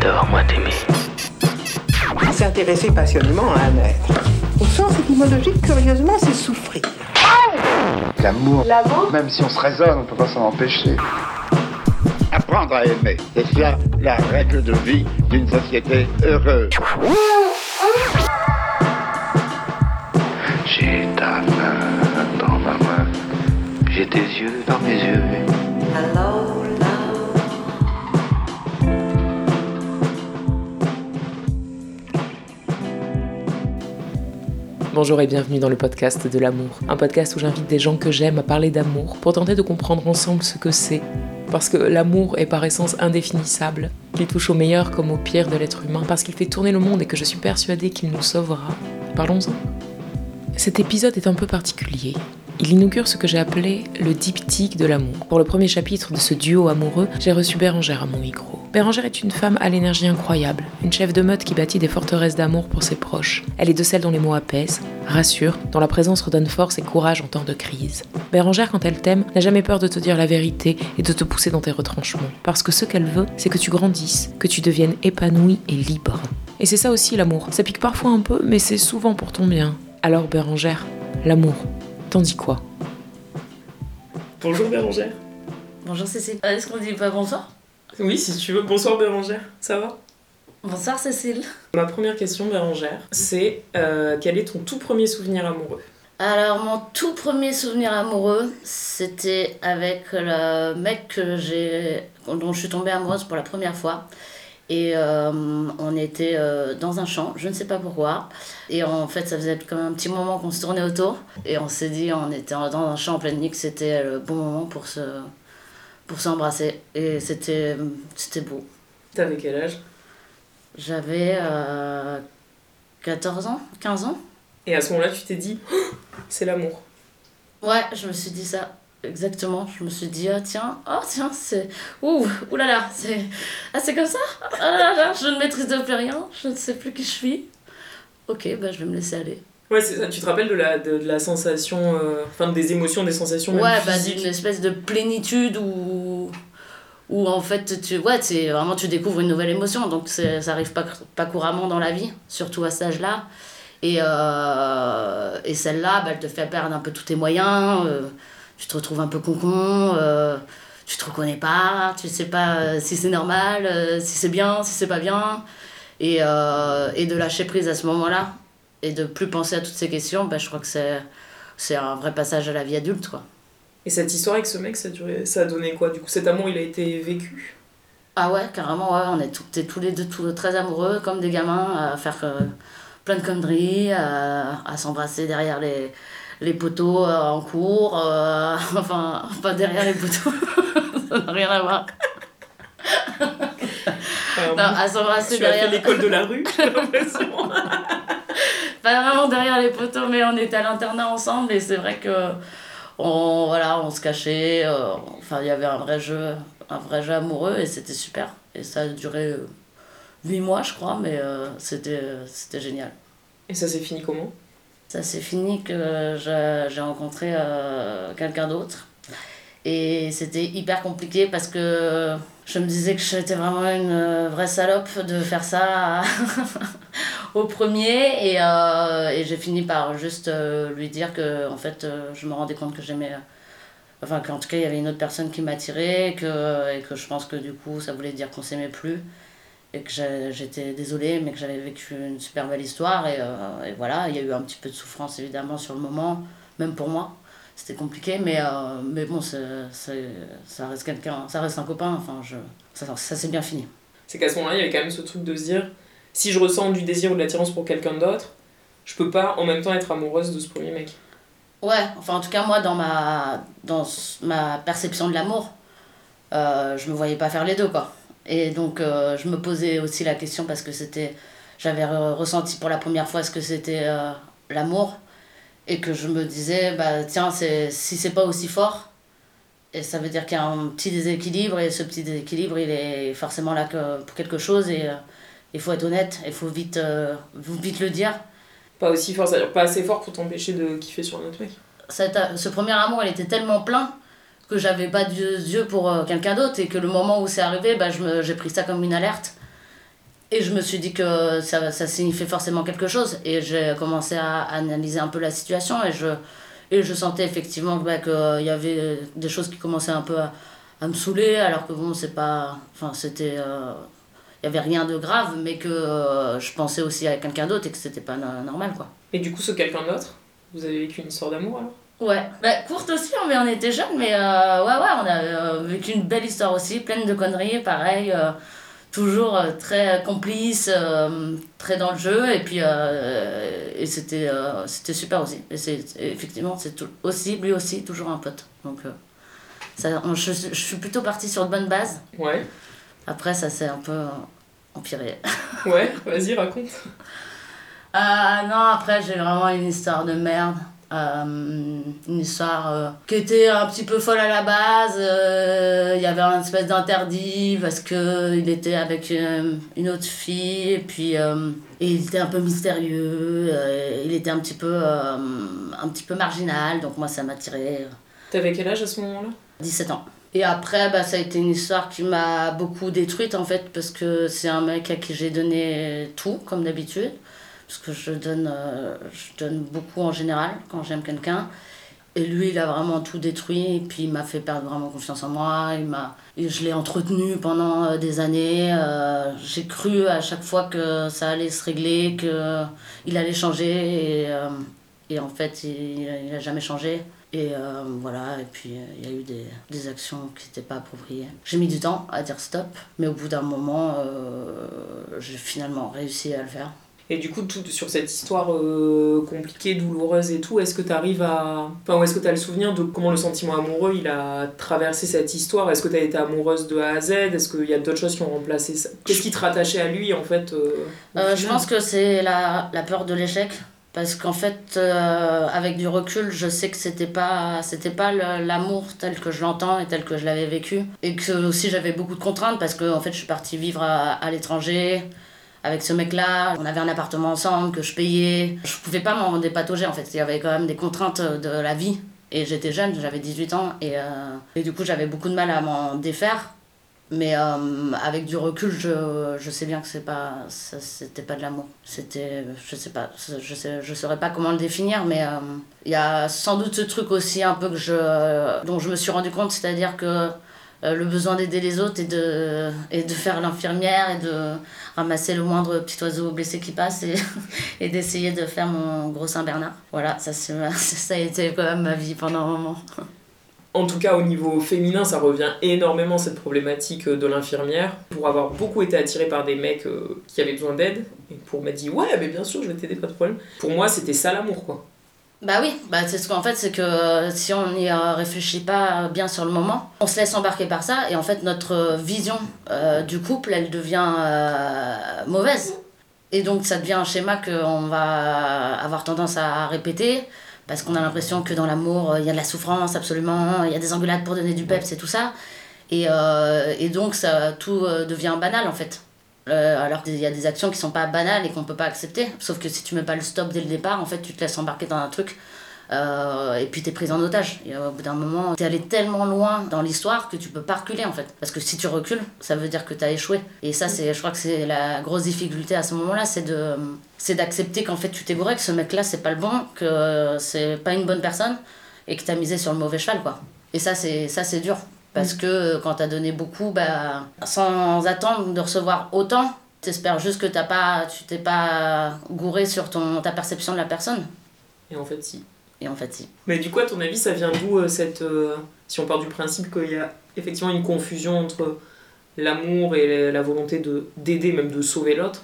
J'adore, moi, t'aimer. S'intéresser passionnément à un être. Au sens étymologique, curieusement, c'est souffrir. L'amour, même si on se raisonne, on peut pas s'en empêcher. Apprendre à aimer, c'est cela la règle de vie d'une société heureuse. J'ai ta main dans ma main. J'ai tes yeux dans mes yeux. Bonjour et bienvenue dans le podcast de l'amour, un podcast où j'invite des gens que j'aime à parler d'amour pour tenter de comprendre ensemble ce que c'est. Parce que l'amour est par essence indéfinissable, qu'il touche au meilleur comme au pire de l'être humain, parce qu'il fait tourner le monde et que je suis persuadée qu'il nous sauvera. Parlons-en. Cet épisode est un peu particulier. Il inaugure ce que j'ai appelé le diptyque de l'amour. Pour le premier chapitre de ce duo amoureux, j'ai reçu Bérangère à mon micro. Bérangère est une femme à l'énergie incroyable, une chef de meute qui bâtit des forteresses d'amour pour ses proches. Elle est de celles dont les mots apaisent, rassurent, dont la présence redonne force et courage en temps de crise. Bérangère, quand elle t'aime, n'a jamais peur de te dire la vérité et de te pousser dans tes retranchements. Parce que ce qu'elle veut, c'est que tu grandisses, que tu deviennes épanoui et libre. Et c'est ça aussi l'amour. Ça pique parfois un peu, mais c'est souvent pour ton bien. Alors Bérangère, l'amour, t'en dis quoi? Bonjour Bérangère. Bonjour Cécile. Euh, Est-ce qu'on dit pas bonsoir? Oui, si tu veux. Bonsoir Bérangère, ça va? Bonsoir Cécile. Ma première question Bérangère, c'est euh, quel est ton tout premier souvenir amoureux? Alors mon tout premier souvenir amoureux, c'était avec le mec que j'ai, dont je suis tombée amoureuse pour la première fois. Et euh, on était euh, dans un champ, je ne sais pas pourquoi. Et en fait, ça faisait quand même un petit moment qu'on se tournait autour. Et on s'est dit, on était dans un champ en pleine nuit, que c'était le bon moment pour se pour s'embrasser. Et c'était c'était beau. T'avais quel âge? J'avais euh, 14 ans, 15 ans. Et à ce moment-là, tu t'es dit, Oh, c'est l'amour. Ouais, je me suis dit ça. Exactement, je me suis dit, ah tiens, oh tiens, c'est. Ouh, oulala, c'est. Ah, c'est comme ça? Ah là là, je ne maîtrise plus rien, je ne sais plus qui je suis. Ok, bah je vais me laisser aller. Ouais, c'est ça. Tu te rappelles de la, de, de la sensation, euh, enfin des émotions, des sensations même Ouais, bah physiques d'une espèce de plénitude où. où en fait, tu. Ouais, c'est vraiment, tu découvres une nouvelle émotion, donc ça arrive pas, pas couramment dans la vie, surtout à cet âge-là. Et, euh, et celle-là, bah, elle te fait perdre un peu tous tes moyens. euh, tu te retrouves un peu con-con. tu te reconnais pas. Tu sais pas si c'est normal, si c'est bien, si c'est pas bien. Et, euh, et de lâcher prise à ce moment-là. Et de plus penser à toutes ces questions, bah, je crois que c'est, c'est un vrai passage à la vie adulte. Quoi. Et cette histoire avec ce mec, ça a, duré, ça a donné quoi Du coup, cet amour, il a été vécu? Ah ouais, carrément, ouais, on est tout- tous les deux tous très amoureux, comme des gamins, à faire euh, plein de conneries, à, à s'embrasser derrière les, les poteaux euh, en cours, euh, enfin, pas derrière les poteaux, ça n'a rien à voir. Non, à s'embrasser derrière. l'école de la rue, j'ai l'impression. Pas vraiment derrière les poteaux, mais on était à l'internat ensemble et c'est vrai que on, voilà, on se cachait. euh, enfin, il y avait un vrai jeu, un vrai jeu amoureux et c'était super. Et ça a duré euh, huit mois, je crois, mais euh, c'était c'était génial. Et ça s'est fini comment? Ça s'est fini que j'ai rencontré euh, quelqu'un d'autre. Et c'était hyper compliqué parce que je me disais que j'étais vraiment une vraie salope de faire ça au premier. Et, euh, et j'ai fini par juste euh, lui dire que en fait, euh, je me rendais compte que j'aimais. Enfin, qu'en tout cas, il y avait une autre personne qui m'attirait et que, que je pense que du coup, ça voulait dire qu'on s'aimait plus. Et que j'étais désolée, mais que j'avais vécu une super belle histoire. Et voilà, il y a eu un petit peu de souffrance évidemment sur le moment, même pour moi. C'était compliqué, mais, euh, mais bon, ça reste quelqu'un, ça reste un copain. Enfin, je, ça, ça s'est bien fini. C'est qu'à ce moment-là, il y avait quand même ce truc de se dire si je ressens du désir ou de l'attirance pour quelqu'un d'autre, je peux pas en même temps être amoureuse de ce premier mec. Ouais, enfin en tout cas moi dans ma, dans ma perception de l'amour, euh, je me voyais pas faire les deux quoi. Et donc euh, je me posais aussi la question parce que c'était, j'avais re- ressenti pour la première fois ce que c'était euh, l'amour et que je me disais bah tiens c'est si c'est pas aussi fort et ça veut dire qu'il y a un petit déséquilibre et ce petit déséquilibre il est forcément là que pour quelque chose et euh, il faut être honnête, il faut vite, euh, vite le dire. Pas aussi fort, c'est-à-dire pas assez fort pour t'empêcher de kiffer sur un autre mec. ce premier amour, il était tellement plein que j'avais pas d'yeux pour euh, quelqu'un d'autre et que le moment où c'est arrivé, bah, j'ai pris ça comme une alerte. Et je me suis dit que ça, ça signifiait forcément quelque chose. Et j'ai commencé à analyser un peu la situation et je, et je sentais effectivement bah, qu'il y avait des choses qui commençaient un peu à, à me saouler, alors que bon, c'est pas. Enfin, c'était. euh, Il y avait rien de grave, mais que euh, je pensais aussi à quelqu'un d'autre et que c'était pas no- normal, quoi. Et du coup, ce quelqu'un d'autre, vous avez vécu une histoire d'amour alors? Ouais, bah, courte aussi, hein, mais on était jeunes, mais euh, ouais, ouais, on a euh, vécu une belle histoire aussi, pleine de conneries, pareil, euh, toujours euh, très complice, euh, très dans le jeu, et puis euh, et c'était euh, c'était super aussi. Et c'est effectivement, c'est tout- aussi, lui aussi, toujours un pote. Donc, euh, ça, on- je, je suis plutôt partie sur de bonnes bases. Ouais. Après, ça s'est un peu euh, empiré. Ouais, vas-y, raconte. Ah non, après j'ai vraiment une histoire de merde. Euh, une histoire euh, qui était un petit peu folle à la base. Euh, Il y avait un espèce d'interdit parce que il était avec une autre fille et puis et il était un peu mystérieux. il était un petit peu un petit peu marginal donc moi ça m'a tiré. T'avais quel âge à ce moment-là? 17 ans. Et après, bah, ça a été une histoire qui m'a beaucoup détruite en fait, parce que c'est un mec à qui j'ai donné tout, comme d'habitude. Parce que je donne, euh, je donne beaucoup en général quand j'aime quelqu'un. Et lui, il a vraiment tout détruit, et puis il m'a fait perdre vraiment confiance en moi. Il m'a, je l'ai entretenu pendant euh, des années. euh, j'ai cru à chaque fois que ça allait se régler, qu'il allait changer, et, et en fait, il il a jamais changé. Et voilà, et puis il y a eu des, des actions qui n'étaient pas appropriées. J'ai mis du temps à dire stop, mais au bout d'un moment, j'ai finalement réussi à le faire. Et du coup, tout, sur cette histoire euh, compliquée, douloureuse et tout, est-ce que tu arrives à. Enfin, est-ce que tu as le souvenir de comment le sentiment amoureux il a traversé cette histoire? Est-ce que tu as été amoureuse de A à Z? Est-ce qu'il y a d'autres choses qui ont remplacé ça? Qu'est-ce qui te rattachait à lui en fait euh, Euh, je pense que c'est la, la peur de l'échec. Parce qu'en fait, euh, avec du recul, je sais que c'était pas, c'était pas l'amour tel que je l'entends et tel que je l'avais vécu. Et que aussi j'avais beaucoup de contraintes parce que en fait, je suis partie vivre à, à l'étranger avec ce mec-là. On avait un appartement ensemble que je payais. Je pouvais pas m'en dépatauger en fait. Il y avait quand même des contraintes de la vie. Et j'étais jeune, j'avais 18 ans. Et, euh, et du coup, j'avais beaucoup de mal à m'en défaire. Mais euh, avec du recul, je, je sais bien que c'est pas, c'était pas de l'amour. C'était, je sais pas, je je saurais pas comment le définir, mais euh, il y a sans doute ce truc aussi un peu que je, dont je me suis rendu compte, c'est-à-dire que le besoin d'aider les autres et de, et de faire l'infirmière et de ramasser le moindre petit oiseau blessé qui passe et, d'essayer de faire mon gros Saint-Bernard. Voilà, ça, ça a été quand même ma vie pendant un moment. En tout cas, au niveau féminin, ça revient énormément cette problématique euh, de l'infirmière. Pour avoir beaucoup été attirée par des mecs euh, qui avaient besoin d'aide, et pour m'être dit, ouais, mais bien sûr, je vais t'aider, pas de problème. Pour moi, c'était ça l'amour, quoi. Bah oui, bah c'est ce qu'en fait, c'est que euh, si on n'y euh, réfléchit pas bien sur le moment, on se laisse embarquer par ça et en fait notre vision euh, du couple, elle devient euh, mauvaise. Et donc ça devient un schéma qu'on va avoir tendance à répéter parce qu'on a l'impression que dans l'amour, euh, il y a de la souffrance absolument, il y a des engueulades pour donner du peps et tout ça. Et, euh, et donc ça, tout euh, devient banal en fait. Euh, alors qu'il y a des actions qui sont pas banales et qu'on peut pas accepter. Sauf que si tu mets pas le stop dès le départ, en fait, tu te laisses embarquer dans un truc. euh, et puis t'es prise en otage. Et au bout d'un moment, t'es allé tellement loin dans l'histoire que tu peux pas reculer en fait. Parce que si tu recules, ça veut dire que t'as échoué. Et ça, c'est, je crois que c'est la grosse difficulté à ce moment-là, c'est de, c'est d'accepter qu'en fait tu t'es gouré, que ce mec-là c'est pas le bon, que c'est pas une bonne personne et que t'as misé sur le mauvais cheval quoi. Et ça, c'est, ça, c'est dur. Parce que euh, quand t'as donné beaucoup, bah, sans attendre de recevoir autant, t'espères juste que t'as pas, tu t'es pas gouré sur ton, ta perception de la personne. Et en fait, si. Et en fait, si. Mais du coup, à ton avis, ça vient d'où euh, cette. euh, si on part du principe qu'il y a effectivement une confusion entre l'amour et la volonté de d'aider, même de sauver l'autre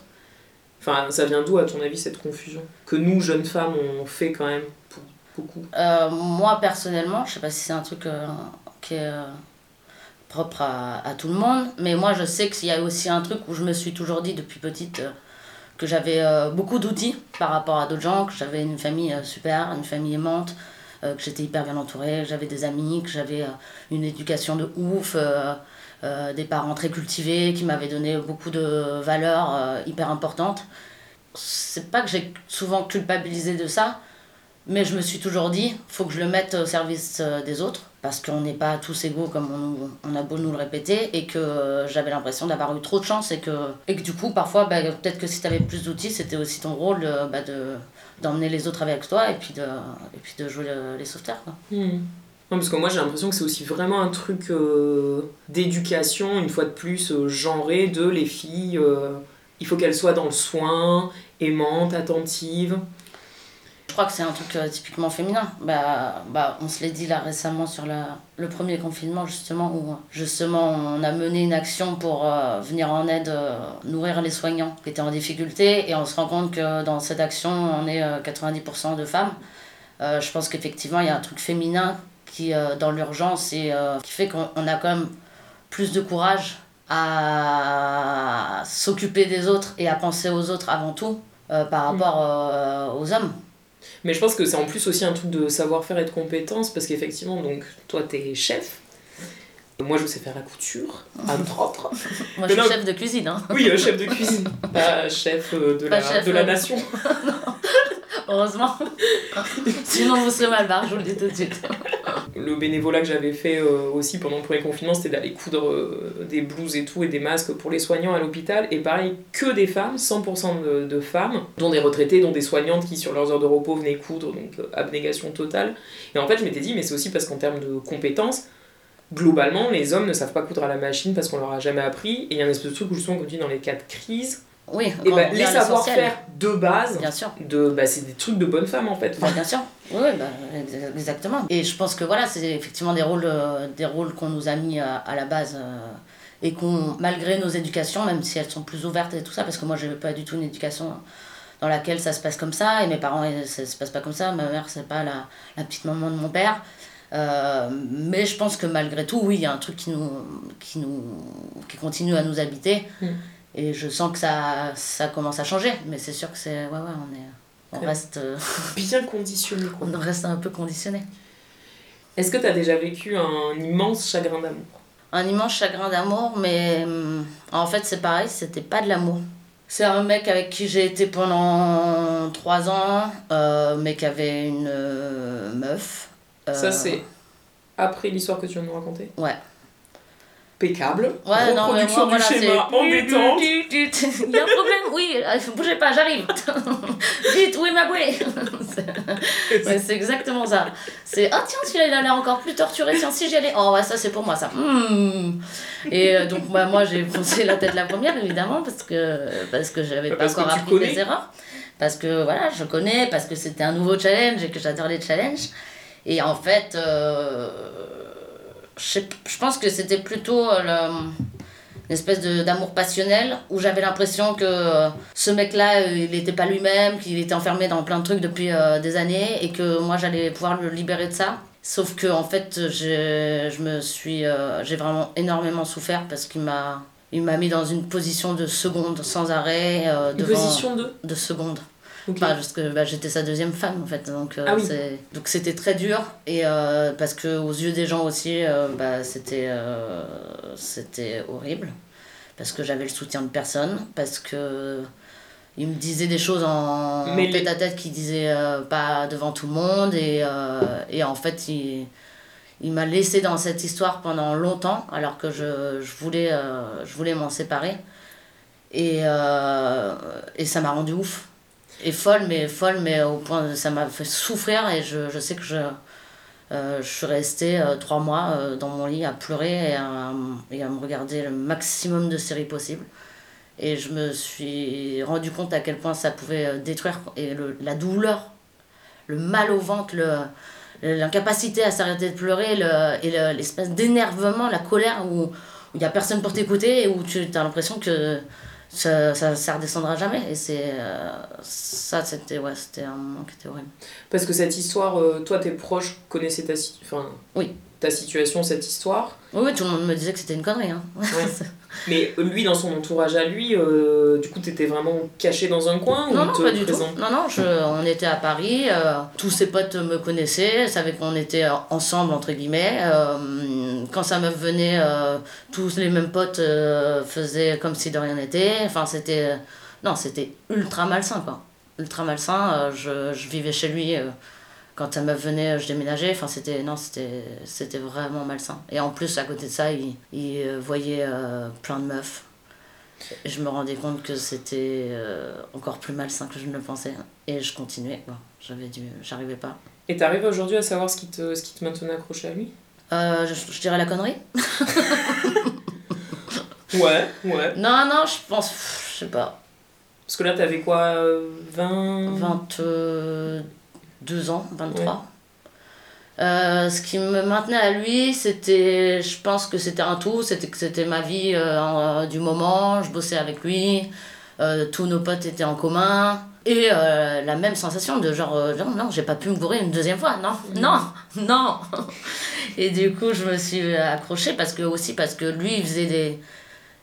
Enfin, ça vient d'où, à ton avis, cette confusion Que nous, jeunes femmes, on fait quand même pour beaucoup? Euh, moi, personnellement, je sais pas si c'est un truc euh, qui est euh, propre à, tout le monde, mais moi, je sais qu'il y a aussi un truc où je me suis toujours dit depuis petite euh, que j'avais euh, beaucoup d'outils par rapport à d'autres gens, que j'avais une famille euh, super, une famille aimante, que j'étais hyper bien entourée, j'avais des amis, que j'avais une éducation de ouf, des parents très cultivés qui m'avaient donné beaucoup de valeurs hyper importantes. C'est pas que j'ai souvent culpabilisé de ça, mais je me suis toujours dit, faut que je le mette au service des autres, parce qu'on n'est pas tous égaux comme on, a beau nous le répéter, et que j'avais l'impression d'avoir eu trop de chance, et que, et que du coup, parfois, bah, peut-être que si tu avais plus d'outils, c'était aussi ton rôle bah, de, d'emmener les autres avec toi, et puis de, et puis de jouer les sauveteurs. Hmm. Non, parce que moi j'ai l'impression que c'est aussi vraiment un truc euh, d'éducation, une fois de plus, euh, genré, de les filles, euh, il faut qu'elles soient dans le soin, aimantes, attentives. Je crois que c'est un truc typiquement féminin. Bah, bah, on se l'est dit là récemment sur la, le premier confinement, justement, où justement on a mené une action pour venir en aide, nourrir les soignants qui étaient en difficulté, et on se rend compte que dans cette action, on est 90% de femmes. je pense qu'effectivement, il y a un truc féminin qui, euh, dans l'urgence, et euh, qui fait qu'on a quand même plus de courage à s'occuper des autres et à penser aux autres avant tout euh, par mm. rapport aux hommes. Mais je pense que c'est en plus aussi un truc de savoir-faire et de compétences parce qu'effectivement, donc toi t'es chef. Moi je sais faire la couture, entre autres. Moi je suis chef de cuisine. Hein. Oui, chef de cuisine, pas chef de, la, de la nation. Heureusement. Sinon vous serez mal barre, je vous le dis tout de suite le bénévolat que j'avais fait euh, aussi pendant le premier confinement, c'était d'aller coudre euh, des blouses et tout et des masques pour les soignants à l'hôpital. Et pareil, que des femmes, 100% de, femmes, dont des retraités, dont des soignantes qui, sur leurs heures de repos, venaient coudre, donc euh, abnégation totale. Et en fait, je m'étais dit, mais c'est aussi parce qu'en termes de compétences, globalement, les hommes ne savent pas coudre à la machine parce qu'on leur a jamais appris. Et il y a un espèce de truc où justement, comme tu dis, dans les cas de crise, oui, et bah, les savoir-faire de base, bien sûr. De, bah, c'est des trucs de bonne femme en fait. Bah, bien sûr, oui, bah, exactement. Et je pense que voilà, c'est effectivement des rôles, euh, des rôles qu'on nous a mis à, à la base euh, et qu'on, malgré nos éducations, même si elles sont plus ouvertes et tout ça, parce que moi je n'ai pas du tout une éducation dans laquelle ça se passe comme ça, et mes parents, ça se passe pas comme ça, ma mère, c'est pas la, la petite maman de mon père. Euh, mais je pense que malgré tout, oui, il y a un truc qui, nous, qui, nous, qui continue à nous habiter. Mm. Et je sens que ça, ça commence à changer, mais c'est sûr que c'est. Ouais, ouais, on, est, on reste. Euh, bien conditionné, On reste un peu conditionné. Est-ce que tu as déjà vécu un immense chagrin d'amour? Un immense chagrin d'amour, mais hum, en fait, c'est pareil, c'était pas de l'amour. C'est un mec avec qui j'ai été pendant trois ans, euh, mais qui avait une meuf. Ça, c'est après l'histoire que tu viens de nous raconter Ouais impeccable. Ouais, non, mais moi, voilà, schéma en détente. Il y a un problème, oui, euh, bougez pas, j'arrive. Vite, où est ma bouée C'est exactement ça. C'est, ah tiens, celui-là, il a l'air encore plus torturé, tiens, si j'y allais. Oh, ouais, ça, c'est pour moi, ça. Hmm. Et euh, donc, bah, moi, j'ai foncé la tête la première, évidemment, parce que, parce que j'avais pas encore appris des erreurs. Parce que, voilà, je connais, parce que c'était un nouveau challenge et que j'adore les challenges. Et en fait... Euh, je, je pense que c'était plutôt euh, une espèce d'amour passionnel où j'avais l'impression que euh, ce mec-là, euh, il n'était pas lui-même, qu'il était enfermé dans plein de trucs depuis des années et que moi j'allais pouvoir le libérer de ça. Sauf que en fait, je me suis, j'ai vraiment énormément souffert parce qu'il m'a, il m'a mis dans une position de seconde sans arrêt. une position de De seconde. Parce que bah, j'étais sa deuxième femme en fait. Donc euh, ah donc c'était très dur et euh, parce que aux yeux des gens aussi euh, bah, c'était c'était horrible parce que j'avais le soutien de personne parce que il me disait des choses en, tête à tête qu'il disait pas devant tout le monde et, et en fait il il m'a laissé dans cette histoire pendant longtemps alors que je, je voulais je voulais m'en séparer et, et ça m'a rendu ouf et folle, mais folle, mais au point ça m'a fait souffrir et je, je sais que je, euh, je suis restée euh, trois mois euh, dans mon lit à pleurer et à, et à, me regarder le maximum de séries possibles. Et je me suis rendu compte à quel point ça pouvait détruire et le, la douleur, le mal au ventre, l'incapacité à s'arrêter de pleurer le, et l'espèce d'énervement, la colère où il n'y a personne pour t'écouter et où tu as l'impression que ça, ça, ça, redescendra jamais. Et c'est euh, ça, c'était ouais, c'était un moment qui était horrible. Parce que cette histoire, euh, toi, tes proches connaissaient ta, enfin, oui. ta situation, cette histoire. Oui, tout le monde me disait que c'était une connerie. Hein. Mais lui, dans son entourage à lui, euh, du coup, t'étais vraiment caché dans un coin Non, non, pas du tout. Non, non, je, on était à Paris, tous ses potes me connaissaient, savaient qu'on était ensemble, entre guillemets. quand sa meuf venait, tous les mêmes potes faisaient comme si de rien n'était. Enfin, c'était. non, c'était ultra malsain, quoi. Ultra malsain. je, je, vivais chez lui quand elle me venait, je déménageais. Enfin, c'était non, c'était c'était vraiment malsain. Et en plus, à côté de ça, il, il euh, voyait euh, plein de meufs. Et je me rendais compte que c'était euh, encore plus malsain que je ne le pensais. Et je continuais, quoi. J'avais dû, j'arrivais pas. Et t'arrives aujourd'hui à savoir ce qui te, ce qui te maintenait accroché à lui? Euh, je, je dirais la connerie. Ouais, ouais. Non, non, je pense, je sais pas, Parce que là, t'avais quoi euh, 20... 22 ans, 23. Euh, ce qui me maintenait à lui, c'était, je pense que c'était un tout, c'était que c'était ma vie euh, en- du moment, je bossais avec lui, euh, tous nos potes étaient en commun, et euh, la même sensation de genre, euh, non, non, j'ai pas pu me bourrer une deuxième fois, non, non, non. Et du coup, je me suis accrochée parce que, aussi parce que lui, il faisait des,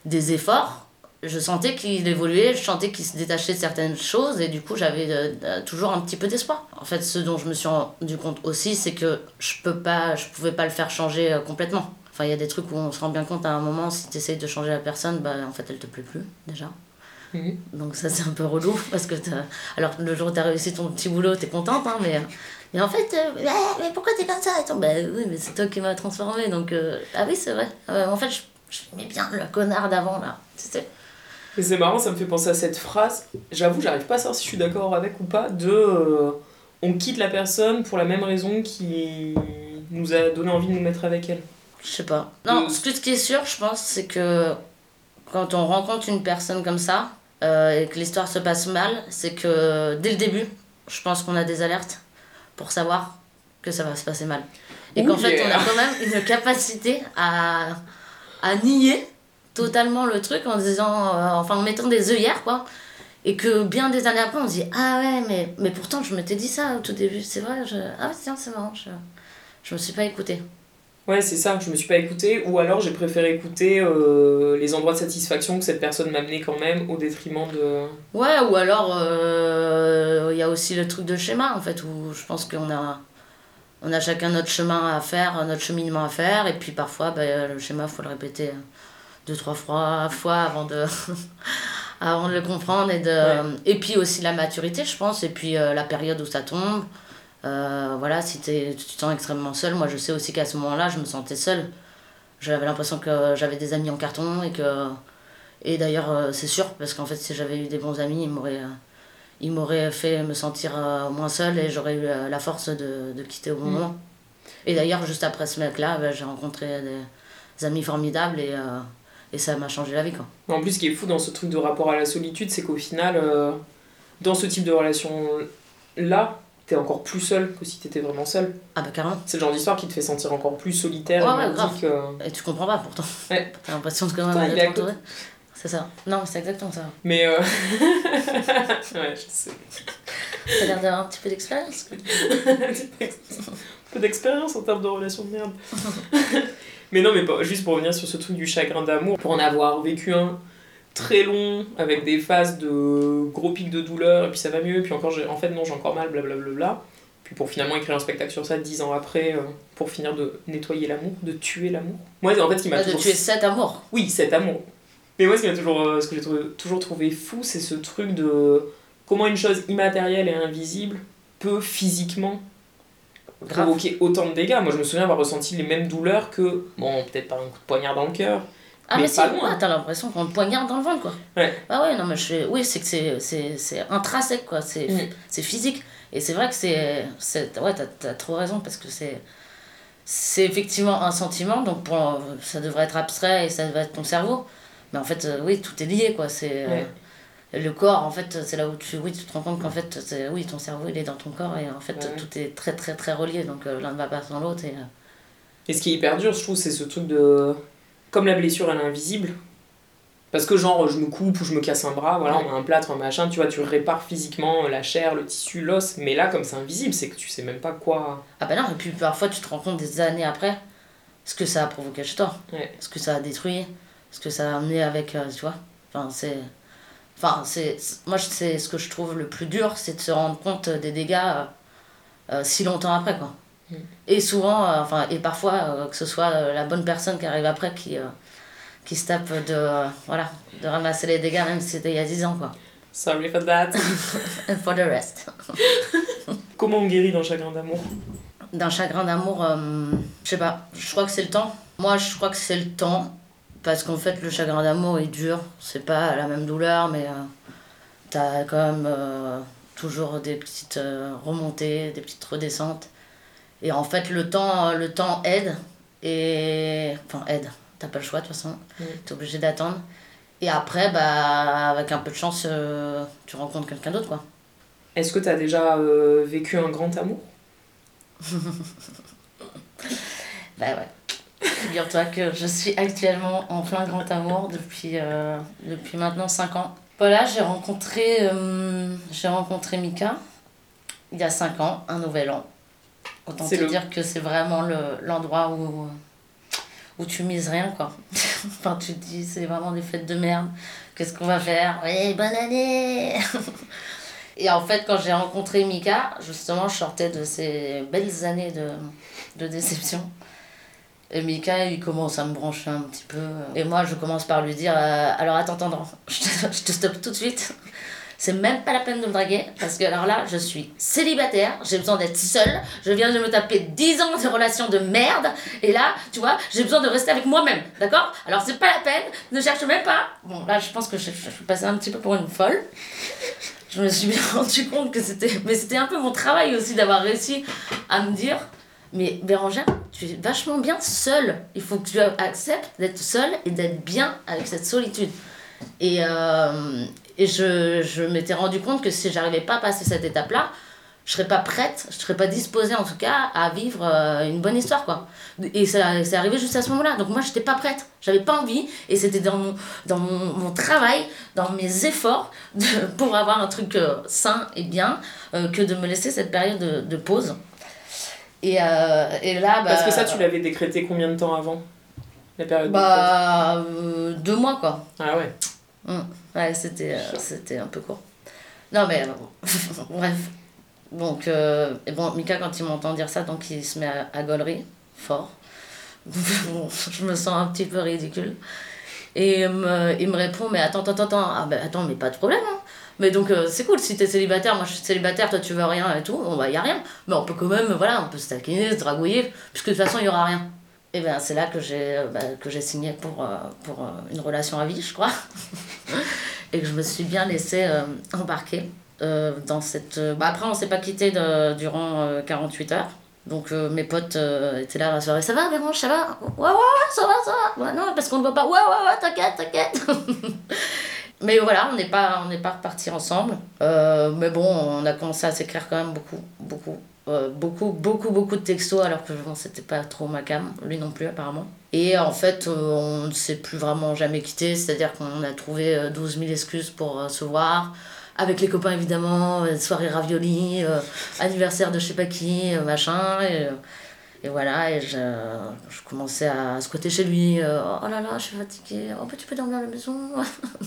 des efforts, je sentais qu'il évoluait, je sentais qu'il se détachait de certaines choses et du coup j'avais euh, euh, toujours un petit peu d'espoir. En fait, ce dont je me suis rendu compte aussi, c'est que je peux pas, je pouvais pas le faire changer euh, complètement. Enfin, il y a des trucs où on se rend bien compte à un moment, si tu essayes de changer la personne, bah en fait elle te plaît plus déjà. Mhm. Donc ça c'est un peu relou parce que t'as- alors le jour où t'as réussi ton petit boulot, t'es contente, hein, mais, mais en fait, euh, mais, mais pourquoi t'es comme ça? Et Bah oui, mais c'est toi qui m'as transformé, donc ah oui c'est vrai. En fait, je, je m'aimais bien le connard d'avant là. C'était Mais c'est marrant, ça me fait penser à cette phrase. J'avoue, j'arrive pas à savoir si je suis d'accord avec ou pas. De euh, on quitte la personne pour la même raison qui nous a donné envie de nous mettre avec elle. Je sais pas. Non, Mm. ce, qui est sûr, je pense, c'est que quand on rencontre une personne comme ça euh, et que l'histoire se passe mal, c'est que dès le début, je pense qu'on a des alertes pour savoir que ça va se passer mal. Et qu'en fait, on a quand même une capacité à, à nier totalement le truc en disant, euh, enfin en mettant des œillères quoi. Et que bien des années après, on se dit Ah ouais, mais, mais pourtant je m'étais dit ça au tout début, c'est vrai, je... ah ouais, tiens, c'est marrant, je, je me suis pas écoutée. Ouais, c'est ça, je me suis pas écoutée, ou alors j'ai préféré écouter euh, les endroits de satisfaction que cette personne m'a amené quand même, au détriment de. Ouais, ou alors euh, il y a aussi le truc de schéma en fait, où je pense qu'on a, on a chacun notre chemin à faire, notre cheminement à faire, et puis parfois bah, le schéma, faut le répéter deux, trois fois, fois avant de, avant de le comprendre, et, de, Ouais. et puis aussi la maturité, je pense, et puis euh, la période où ça tombe. Euh, voilà, si tu te sens extrêmement seul, moi je sais aussi qu'à ce moment-là, je me sentais seule. J'avais l'impression que j'avais des amis en carton et que. Et d'ailleurs, euh, c'est sûr, parce qu'en fait, si j'avais eu des bons amis, ils m'auraient, fait me sentir euh, moins seule et j'aurais eu euh, la force de, de quitter au bon Mm. moment. Et d'ailleurs, juste après ce mec-là, bah, j'ai rencontré des, des amis formidables et, euh, et ça m'a changé la vie. Quoi. En plus, ce qui est fou dans ce truc de rapport à la solitude, c'est qu'au final, euh, dans ce type de relation-là, t'es encore plus seul que si t'étais vraiment seul. Ah bah carrément. C'est le genre d'histoire qui te fait sentir encore plus solitaire Ouais, et ouais, grave. euh. Et tu comprends pas pourtant. Ouais. T'as l'impression de quand même d'être entouré. C'est ça. Non, c'est exactement ça. Mais. euh, ouais, je sais. T'as l'air d'avoir un petit peu d'expérience. Un peu d'expérience en termes de relations de merde. Mais non, mais pas, juste pour revenir sur ce truc du chagrin d'amour, pour en avoir vécu un très long, avec des phases de gros pics de douleur, et puis ça va mieux, puis encore, en fait, non, j'ai encore mal, blablabla. Puis pour finalement écrire un spectacle sur ça dix ans après, euh, pour finir de nettoyer l'amour, de tuer l'amour. Moi, en fait, ce qui m'a Ah, de toujours tuer cet amour. oui, cet amour. Mais moi, ce, qui m'a toujours, euh, ce que j'ai trouvé- toujours trouvé fou, c'est ce truc de comment une chose immatérielle et invisible peut physiquement. Provoquer autant de dégâts. Moi, je me souviens avoir ressenti les mêmes douleurs que, bon, peut-être pas un coup de poignard dans le cœur. Ah, Mais mais, si, pas loin. t'as l'impression qu'on te poignarde dans le ventre, quoi. Ouais. Ah ouais, non, mais je. Oui, c'est que c'est- c'est c'est intrinsèque, quoi. C'est Mm. c'est physique. Et c'est vrai que c'est... c'est- Ouais, t'as as trop raison, parce que c'est... C'est effectivement un sentiment, donc pour... ça devrait être abstrait et ça devrait être ton cerveau. Mais en fait, euh, oui, tout est lié, quoi. C'est... euh, Le corps, en fait, c'est là où tu, oui, tu te rends compte qu'en fait, c'est- oui, ton cerveau, il est dans ton corps et en fait, Ouais. tout est très, très, très relié. Donc euh, l'un ne va pas sans l'autre. Et, euh, Et ce qui est hyper dur, je trouve, c'est ce truc de. Comme la blessure, elle est invisible. Parce que, genre, je me coupe ou je me casse un bras, voilà, Ouais. on a un plâtre, un machin, tu vois, tu répares physiquement la chair, le tissu, l'os. Mais là, comme c'est invisible, c'est que tu sais même pas quoi. Ah bah non, et puis parfois tu te rends compte des années après ce que ça a provoqué chez toi, Ouais. ce que ça a détruit, ce que ça a amené avec, euh, tu vois. Enfin, c'est. Enfin, c'est. Moi, c'est ce que je trouve le plus dur, c'est de se rendre compte des dégâts euh, euh, si longtemps après, quoi. Mm. Et souvent, euh, enfin, et parfois, euh, que ce soit la bonne personne qui arrive après qui, qui se tape de, voilà, de ramasser les dégâts, même si c'était il y a 10 ans, quoi. Sorry for that. And for the rest. Comment on guérit d'un chagrin d'amour? D'un chagrin d'amour, je sais pas, je crois que c'est le temps. Moi, je crois que c'est le temps, parce qu'en fait, le chagrin d'amour, il dure. C'est pas la même douleur, mais euh, t'as quand même euh, toujours des petites euh, remontées, des petites redescentes. Et en fait, le temps, le temps aide, et. Enfin, aide. T'as pas le choix, de toute façon. Mm. T'es obligé d'attendre. Et après, bah, avec un peu de chance, euh, tu rencontres quelqu'un d'autre, quoi. Est-ce que t'as déjà euh, vécu un grand amour? Bah ouais. Figure-toi que je suis actuellement en plein grand amour depuis, euh, depuis maintenant 5 ans. Voilà, j'ai rencontré, euh, j'ai rencontré Mika il y a 5 ans, un nouvel an. Autant te le- dire que c'est vraiment le- l'endroit où, où tu mises rien, quoi. enfin, tu te dis, c'est vraiment des fêtes de merde. Qu'est-ce qu'on va faire? Oui, bonne année Et en fait, quand j'ai rencontré Mika, justement, je sortais de ces belles années de, de déception. Et Mika, il commence à me brancher un petit peu. Et moi, je commence par lui dire euh, Alors attends, attends, attends, je te, je te stoppe tout de suite. C'est même pas la peine de me draguer, parce que alors là, je suis célibataire, j'ai besoin d'être seule, je viens de me taper 10 ans de relations de merde, et là, tu vois, j'ai besoin de rester avec moi-même, d'accord? Alors c'est pas la peine, ne cherche même pas. Bon, là, je pense que je, je suis passée un petit peu pour une folle. Je me suis bien rendu compte que c'était. Mais c'était un peu mon travail aussi d'avoir réussi à me dire mais Bérangère, tu es vachement bien seule. Il faut que tu acceptes d'être seule et d'être bien avec cette solitude. Et, euh, et je, je m'étais rendu compte que si j'arrivais pas à passer cette étape-là, je serais pas prête, je serais pas disposée en tout cas à vivre euh, une bonne histoire quoi. Et ça c'est arrivé juste à ce moment-là. Donc moi j'étais pas prête, j'avais pas envie et c'était dans mon dans mon, mon travail, dans mes efforts pour avoir un truc euh, sain et bien que de me laisser cette période de, de pause. Et, euh, et là bah, Parce que ça, tu l'avais décrété combien de temps avant La période bah euh, deux mois quoi. de Ah ouais. Mm. Ouais, c'était, euh, c'était un peu court. Non, mais bref. Donc, euh, et bon, Mika, quand il m'entend dire ça, donc il se met à, à gaulerie, fort. Bon, je me sens un petit peu ridicule. Et il me, il me répond, mais attends, attends, attends, ah, ben, attends, mais pas de problème. hein. Mais donc, euh, c'est cool, si t'es célibataire, moi je suis célibataire, toi tu veux rien et tout, bon bah y a rien. Mais on peut quand même, voilà, on peut se taquiner, se dragouiller, puisque de toute façon il y aura rien. Et ben c'est là que j'ai euh, bah, que j'ai signé pour, euh, pour euh, une relation à vie, je crois. et que je me suis bien laissée euh, embarquer dans cette... Bah, après, on s'est pas quitté durant euh, 48 heures. Donc euh, mes potes euh, étaient là à la soirée, ça va Vérange, ça va? Ouais, ouais, ouais, ça va, ça va. Ouais, non, parce qu'on ne voit pas, ouais, ouais, ouais, t'inquiète, t'inquiète. mais voilà, on n'est pas, on pas repartis ensemble. Euh, mais bon, on a commencé à s'écrire quand même beaucoup, beaucoup. Euh, beaucoup, beaucoup, beaucoup de textos, alors que bon, c'était pas trop ma cam, lui non plus apparemment. Et en fait, euh, on ne s'est plus vraiment jamais quitté, c'est-à-dire qu'on a trouvé euh, 12 000 excuses pour se voir. Avec les copains évidemment, soirée ravioli, anniversaire de je sais pas qui, machin. Et voilà, et je, je commençais à squatter chez lui. euh, oh là là, je suis fatiguée. Oh, bah, tu peux dormir à la maison.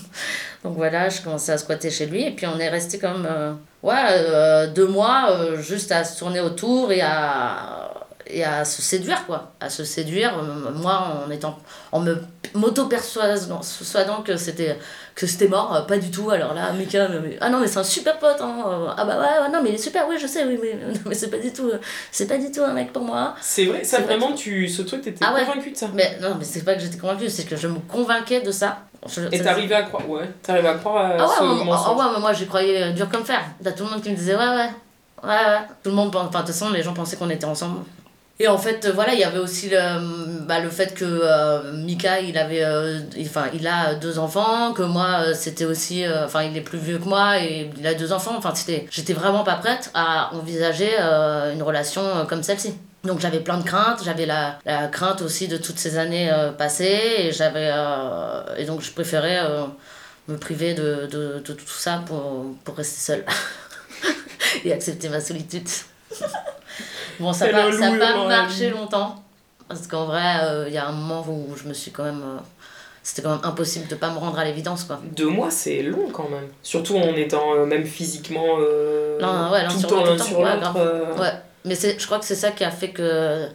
Donc voilà, je commençais à squatter chez lui. Et puis on est resté comme euh, ouais, euh, deux mois juste à se tourner autour et à, et à se séduire, quoi. À se séduire. euh, Moi, en, étant, en me m'auto-persuadant persuadant que c'était que c'était mort, euh, pas du tout. Alors là, Mika, me- mais- ah non, mais c'est un super pote. Hein. euh, Ah bah ouais, ouais, non, mais il est super, oui, je sais, oui, mais, non, mais c'est pas du tout, euh, c'est pas du tout un mec pour moi. C'est vrai, ça vraiment, tu, ce truc, t'étais Ah ouais. convaincu de ça. Mais non, mais c'est pas que j'étais convaincue, c'est que je me convainquais de ça. Je- Et t'arrivais à croire, ouais, t'arrivais à croire à ah ouais, ce moi, mensonge. ah ouais, mais moi j'y croyais euh, dur comme fer. T'as tout le monde qui me disait ouais, ouais, ouais, ouais. Tout le monde, enfin, de toute façon, les gens pensaient qu'on était ensemble. Et en fait, euh, voilà, il y avait aussi le, bah, le fait que euh, Mika, il avait, euh, il- a deux enfants, que moi, c'était aussi, enfin, il est plus vieux que moi et il a deux enfants. Enfin, c'était, j'étais vraiment pas prête à envisager une relation comme celle-ci. Donc j'avais plein de craintes, j'avais la, la crainte aussi de toutes ces années passées et j'avais et donc je préférais me priver de, de, de tout ça pour, pour rester seule et accepter ma solitude. bon, ça n'a pas, ça pas marché longtemps parce qu'en vrai, euh, il y a un moment où je me suis quand même. euh, c'était quand même impossible de pas me rendre à l'évidence quoi. Deux mois, c'est long quand même. Surtout en étant euh, même physiquement Non, ouais, tout le sur temps l'un le sur l'autre. Ouais, mais c'est, je crois que c'est ça qui a fait que,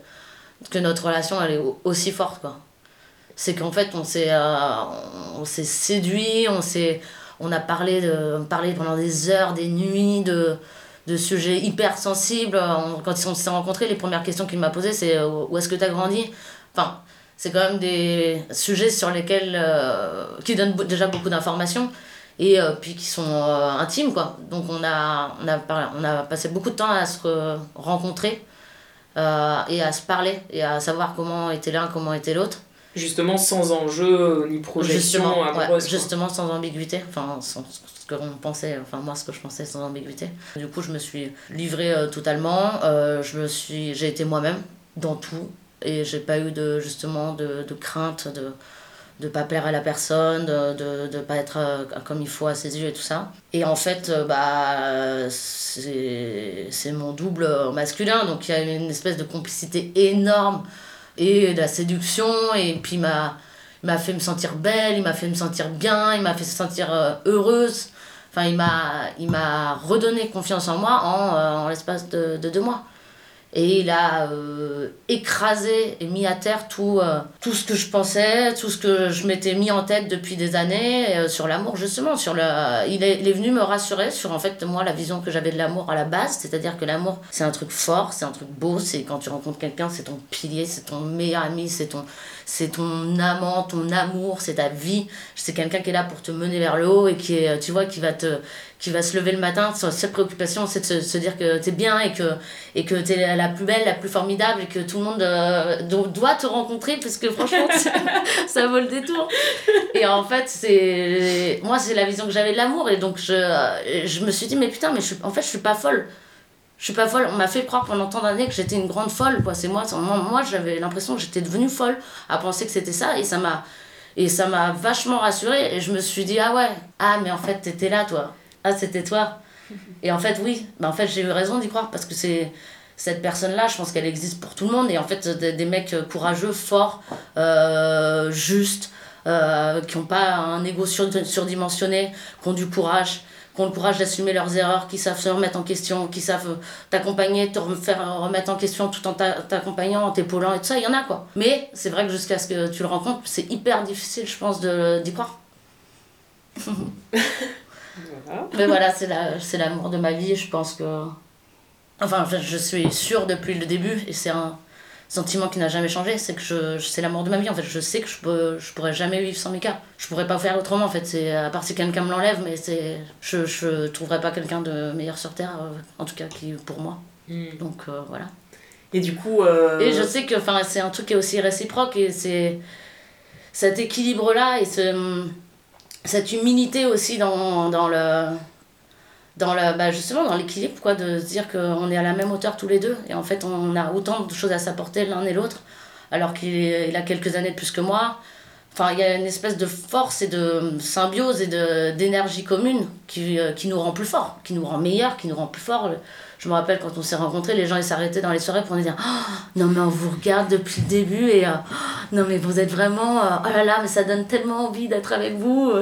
que notre relation elle est au- aussi forte quoi. C'est qu'en fait on s'est on s'est séduit, on s'est on a parlé de parlé pendant des heures, des nuits de de sujets hyper sensibles. Quand on s'est rencontrés, les premières questions qu'il m'a posées, c'est où est-ce que tu as grandi? Enfin, c'est quand même des sujets sur lesquels. qui donnent déjà beaucoup d'informations et puis qui sont intimes, quoi. Donc, on a, on, a, on a passé beaucoup de temps à se rencontrer et à se parler et à savoir comment était l'un, comment était l'autre justement sans enjeu ni projection justement, amoureuse. justement sans ambiguïté, enfin sans ce que on pensait, enfin moi ce que je pensais sans ambiguïté. Du coup je me suis livrée euh, totalement, euh, j'ai été moi-même dans tout. Et j'ai pas eu de justement de, de crainte de de pas plaire à la personne, de de, pas être euh, comme il faut à ses yeux et tout ça. Et en fait, bah, c'est mon double masculin, donc il y a une espèce de complicité énorme et de la séduction. Et puis il m'a m'a fait me sentir belle il m'a fait me sentir bien il m'a fait me sentir heureuse enfin il m'a il m'a redonné confiance en moi en, euh, en l'espace de, de, deux mois et il a euh, écrasé et mis à terre tout, euh, tout ce que je pensais, tout ce que je m'étais mis en tête depuis des années sur l'amour, justement. Sur le, il, est, il est venu me rassurer sur, en fait, moi, la vision que j'avais de l'amour à la base. C'est-à-dire que l'amour, c'est un truc fort, c'est un truc beau, c'est quand tu rencontres quelqu'un, c'est ton pilier, c'est ton meilleur ami, c'est ton, c'est ton amant, ton amour, c'est ta vie. C'est quelqu'un qui est là pour te mener vers le haut et qui, est, tu vois, qui va te qui va se lever le matin, sa seule préoccupation, c'est de se, dire que t'es bien et que, et que t'es la plus belle, la plus formidable et que tout le monde euh, doit te rencontrer parce que franchement, ça vaut le détour. Et en fait, c'est moi, c'est la vision que j'avais de l'amour et donc je, je me suis dit, mais putain, mais je, en fait, je suis pas folle. Je suis pas folle. On m'a fait croire pendant tant d'années que j'étais une grande folle. Quoi. C'est moi, moi, moi j'avais l'impression que j'étais devenue folle à penser que c'était ça et ça m'a. Et ça m'a vachement rassurée et je me suis dit, ah ouais, ah mais en fait t'étais là toi ah c'était toi et en fait oui bah, en fait j'ai eu raison d'y croire parce que c'est cette personne là je pense qu'elle existe pour tout le monde et en fait des, mecs courageux forts euh, justes euh, qui n'ont pas un ego sur, surdimensionné qui ont du courage qui ont le courage d'assumer leurs erreurs, qui savent se remettre en question, qui savent t'accompagner, te faire remettre en question tout en t'accompagnant, en t'épaulant et tout ça, il y en a quoi. Mais c'est vrai que jusqu'à ce que tu le rencontres, c'est hyper difficile, je pense, d'y croire. Mais voilà, c'est l'amour de ma vie. Je pense que. Enfin, je suis sûre depuis le début, et c'est un sentiment qui n'a jamais changé, c'est que je, c'est l'amour de ma vie. En fait, je sais que je, peux, je pourrais jamais vivre sans Mika. Je pourrais pas faire autrement, en fait. C'est, à part si quelqu'un me l'enlève, mais c'est, je, je trouverais pas quelqu'un de meilleur sur Terre, euh, en tout cas, qui, pour moi. Hmm. Donc, euh, voilà. Et du coup. Euh, et je sais que c'est un truc qui est aussi réciproque, et c'est cet équilibre-là, et ce cette humilité aussi dans, dans le dans bah justement dans l'équilibre quoi de se dire qu'on est à la même hauteur tous les deux. Et en fait on a autant de choses à s'apporter l'un et l'autre alors qu'il a quelques années de plus que moi. Enfin il y a une espèce de force et de symbiose et d'énergie commune qui, euh, qui nous rend plus forts qui nous rend meilleurs qui nous rend plus forts je me rappelle quand on s'est rencontrés, les gens ils s'arrêtaient dans les soirées pour nous dire oh, Non, mais on vous regarde depuis le début et euh, oh, non, mais vous êtes vraiment. Euh, oh là là, mais ça donne tellement envie d'être avec vous.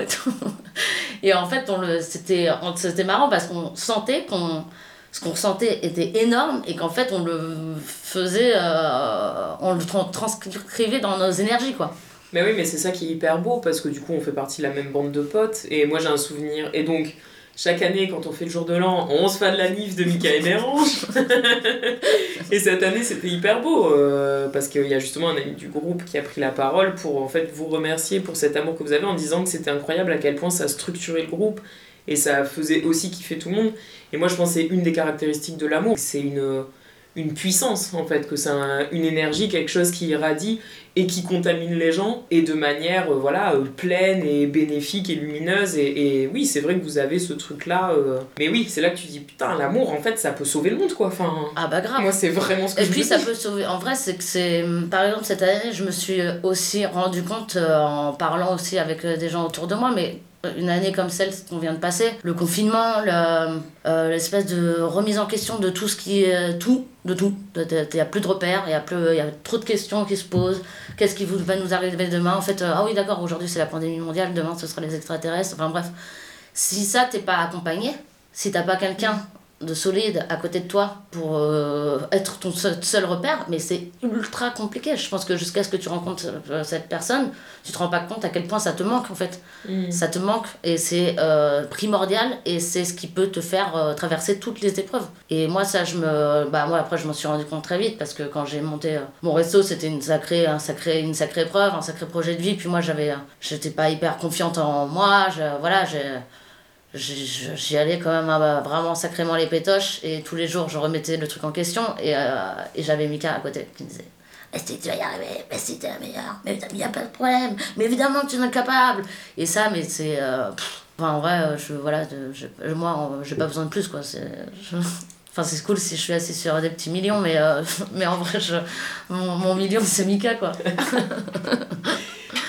et en fait, c'était marrant parce qu'on sentait qu'on. Ce qu'on ressentait était énorme et qu'en fait on le faisait, euh, on le transcrivait dans nos énergies quoi. Mais oui, mais c'est ça qui est hyper beau parce que du coup on fait partie de la même bande de potes et moi j'ai un souvenir. Et donc chaque année, quand on fait le jour de l'an, on se fait de la nif de Mika et Mérange. et cette année, c'était hyper beau, euh, parce qu'il y a justement un ami du groupe qui a pris la parole pour en fait vous remercier pour cet amour que vous avez en disant que c'était incroyable à quel point ça structurait le groupe et ça faisait aussi kiffer tout le monde. Et moi, je pense que c'est une des caractéristiques de l'amour. C'est une une puissance en fait, que c'est une énergie, quelque chose qui irradie et qui contamine les gens et de manière euh, voilà euh, pleine et bénéfique et lumineuse et, et oui c'est vrai que vous avez ce truc là euh, mais oui c'est là que tu dis putain l'amour en fait ça peut sauver le monde quoi enfin. Ah bah grave. Moi c'est vraiment ce que et je puis ça peut sauver en vrai c'est que c'est par exemple cette année je me suis aussi rendu compte en parlant aussi avec des gens autour de moi mais une année comme celle qu'on vient de passer, le confinement, euh, l'espèce de remise en question de tout ce qui est tout, de tout. Il n'y a plus de repères, il y, a plus, y a trop de questions qui se posent. Qu'est-ce qui va nous arriver demain? En fait, euh, ah oui, d'accord, aujourd'hui c'est la pandémie mondiale, demain ce sera les extraterrestres. Enfin bref, si ça, t'es pas accompagné, si t'as pas quelqu'un de solide à côté de toi pour euh, être ton seul, seul repère, mais c'est ultra compliqué. Je pense que jusqu'à ce que tu rencontres euh, cette personne, tu te rends pas compte à quel point ça te manque en fait. Mm. Ça te manque et c'est euh, primordial et c'est ce qui peut te faire euh, traverser toutes les épreuves. Et moi, ça, je me. Bah, moi, après, je m'en suis rendu compte très vite parce que quand j'ai monté mon resto, c'était une sacrée, un sacré, une sacrée épreuve, un sacré projet de vie. Puis moi, j'avais. J'étais pas hyper confiante en moi. Je, voilà, j'ai j'y allais quand même euh, vraiment sacrément les pétoches et tous les jours je remettais le truc en question et, euh, et j'avais Mika à côté qui me disait mais si tu vas y arriver, mais si t'es la meilleure, mais il n'y a pas de problème, mais évidemment que tu es capable. Et ça, mais c'est. euh, enfin, en vrai, euh, je, voilà, je- moi, j'ai pas besoin de plus, quoi. Enfin, c'est cool si je suis assis sur des petits millions, mais, euh, mais en vrai, je, mon, mon million, c'est Mika, quoi.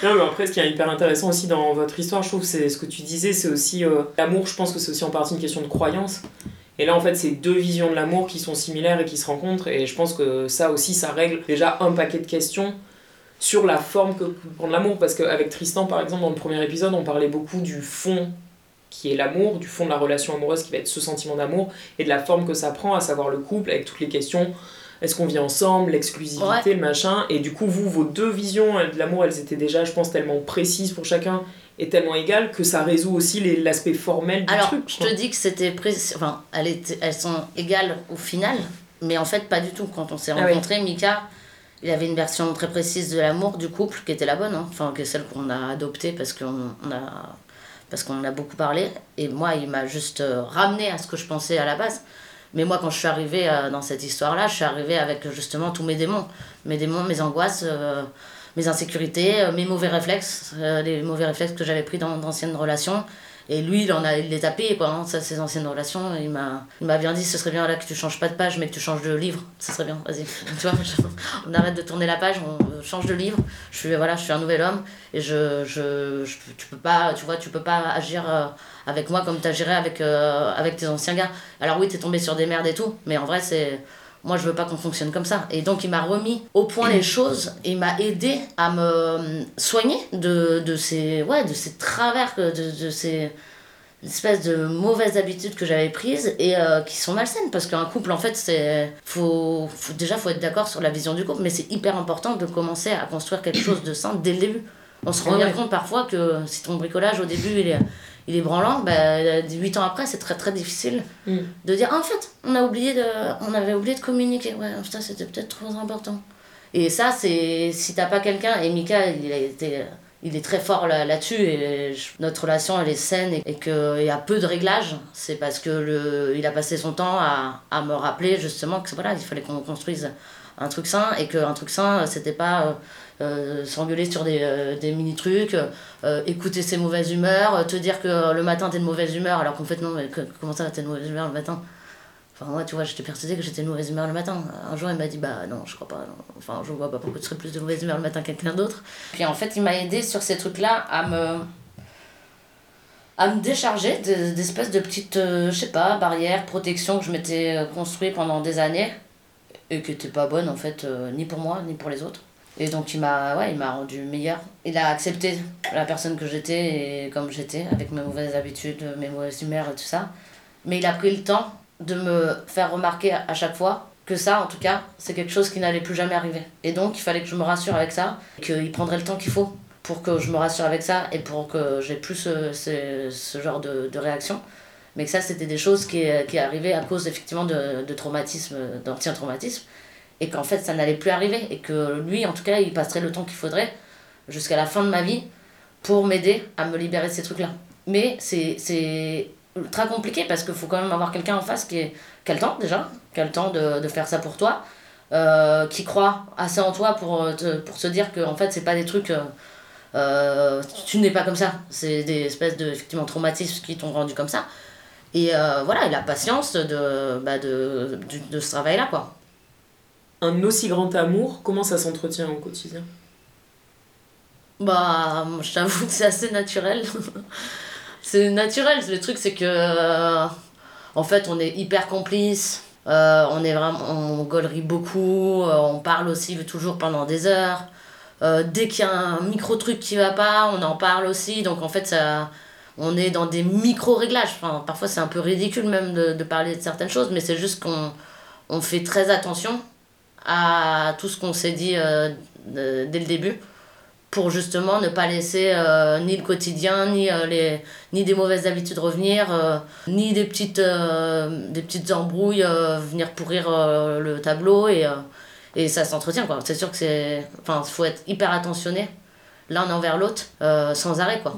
Non, mais après, ce qui est hyper intéressant aussi dans votre histoire, je trouve, c'est ce que tu disais, c'est aussi euh, l'amour. Je pense que c'est aussi en partie une question de croyance. Et là, en fait, c'est deux visions de l'amour qui sont similaires et qui se rencontrent. Et je pense que ça aussi, ça règle déjà un paquet de questions sur la forme que prendre l'amour. Parce qu'avec Tristan, par exemple, dans le premier épisode, on parlait beaucoup du fond qui est l'amour, du fond de la relation amoureuse qui va être ce sentiment d'amour, et de la forme que ça prend, à savoir le couple, avec toutes les questions. Est-ce qu'on vit ensemble, l'exclusivité, le machin Et du coup, vous, vos deux visions euh, de l'amour, elles étaient déjà, je pense, tellement précises pour chacun et tellement égales que ça résout aussi l'aspect formel du Alors, truc. je te dis que c'était précis. Enfin, elles, étaient- elles sont égales au final, mais en fait, pas du tout. Quand on s'est Ah rencontrés, Mika, il avait une version très précise de l'amour du couple qui était la bonne, hein. enfin, qui est celle qu'on a adoptée parce qu'on on a, parce qu'on en a beaucoup parlé. Et moi, il m'a juste euh, ramené à ce que je pensais à la base. Mais moi, quand je suis arrivée euh, dans cette histoire-là, je suis arrivée avec justement tous mes démons. Mes démons, mes angoisses, euh, mes insécurités, mes mauvais réflexes, les mauvais réflexes que j'avais pris dans d'anciennes relations. Et lui, il en a, il les a payés, quoi, hein, ça, ses anciennes relations. Il m'a, il m'a bien dit, ce serait bien là que tu changes pas de page, mais que tu changes de livre. Ce serait bien, vas-y. tu vois, on arrête de tourner la page, on change de livre. Je suis, voilà, je suis un nouvel homme et je, je, tu peux pas, tu vois, tu peux pas agir euh, avec moi comme tu agirais avec, euh, avec tes anciens gars. Alors oui, t'es tombé sur des merdes et tout, mais en vrai, c'est moi je veux pas qu'on fonctionne comme ça. Et donc il m'a remis au point les choses et il m'a aidé à me soigner de, de ces ouais de ces travers de, de ces espèces de mauvaises habitudes que j'avais prises et euh, qui sont malsaines. Parce qu'un couple en fait c'est faut, faut déjà faut être d'accord sur la vision du couple mais c'est hyper important de commencer à construire quelque chose de sain dès le début. On se rend Ouais, bien ouais. compte parfois que si ton bricolage au début il est il est branlant bah, 8 ans après c'est très très difficile Mm. de dire Ah, en fait on a oublié de on avait oublié de communiquer ouais putain c'était peut-être trop important et ça c'est si t'as pas quelqu'un et Mika il a été il est très fort là- là-dessus et je- notre relation elle est saine et, et qu'il y a peu de réglages c'est parce que le il a passé son temps à, à me rappeler justement que voilà il fallait qu'on construise un truc sain et qu'un truc sain c'était pas euh, euh, s'engueuler sur des, euh, des mini trucs euh, écouter ses mauvaises humeurs te dire que le matin t'es de mauvaise humeur alors qu'en fait non mais comment ça t'es de mauvaise humeur le matin? Enfin, moi, tu vois, j'étais persuadée que j'étais de mauvaise humeur le matin. Un jour, il m'a dit, bah non, je crois pas. Enfin, je vois pas pourquoi tu serais plus de mauvaise humeur le matin que quelqu'un d'autre. Puis en fait, il m'a aidé sur ces trucs-là à me. à me décharger de- d'espèces de petites, je sais pas, barrières, protections que je m'étais construit pendant des années et qui étaient pas bonnes en fait, ni pour moi, ni pour les autres. Et donc, il m'a ouais, il m'a rendu meilleur. Il a accepté la personne que j'étais et comme j'étais, avec mes mauvaises habitudes, mes mauvaises humeurs et tout ça. Mais il a pris le temps de me faire remarquer à chaque fois que ça, en tout cas, c'est quelque chose qui n'allait plus jamais arriver. Et donc, il fallait que je me rassure avec ça, qu'il prendrait le temps qu'il faut pour que je me rassure avec ça et pour que j'ai plus ce, ce, genre de, de réaction. Mais que ça, c'était des choses qui, qui arrivaient à cause effectivement de, de traumatisme, d'ancien traumatisme. Et qu'en fait, ça n'allait plus arriver. Et que lui, en tout cas, il passerait le temps qu'il faudrait jusqu'à la fin de ma vie pour m'aider à me libérer de ces trucs-là. Mais c'est ultra compliqué parce qu'il faut quand même avoir quelqu'un en face qui, a le temps déjà, qui a le temps de, de faire ça pour toi, euh, qui croit assez en toi pour, euh, te, pour se dire que en fait, c'est pas des trucs. euh, tu n'es pas comme ça. C'est des espèces de effectivement, traumatismes qui t'ont rendu comme ça. Et voilà, et la patience de, bah, de, de, ce travail-là, quoi. Un aussi grand amour, comment ça s'entretient au quotidien? Bah, je t'avoue que c'est assez naturel. c'est naturel. Le truc, c'est que. euh, en fait, on est hyper complices. euh, on est vraiment. On gaulerie beaucoup. euh, on parle aussi toujours pendant des heures. dès qu'il y a un micro truc qui va pas, on en parle aussi. Donc, en fait, ça. on est dans des micro-réglages. Enfin, parfois, c'est un peu ridicule même de, de parler de certaines choses, mais c'est juste qu'on on fait très attention à tout ce qu'on s'est dit euh, dès le début pour justement ne pas laisser euh, ni le quotidien, ni, euh, les, ni des mauvaises habitudes revenir, ni des petites, des petites embrouilles venir pourrir le tableau. Et, et ça s'entretient, quoi. C'est sûr que c'est... Enfin, faut être hyper attentionné l'un envers l'autre sans arrêt, quoi.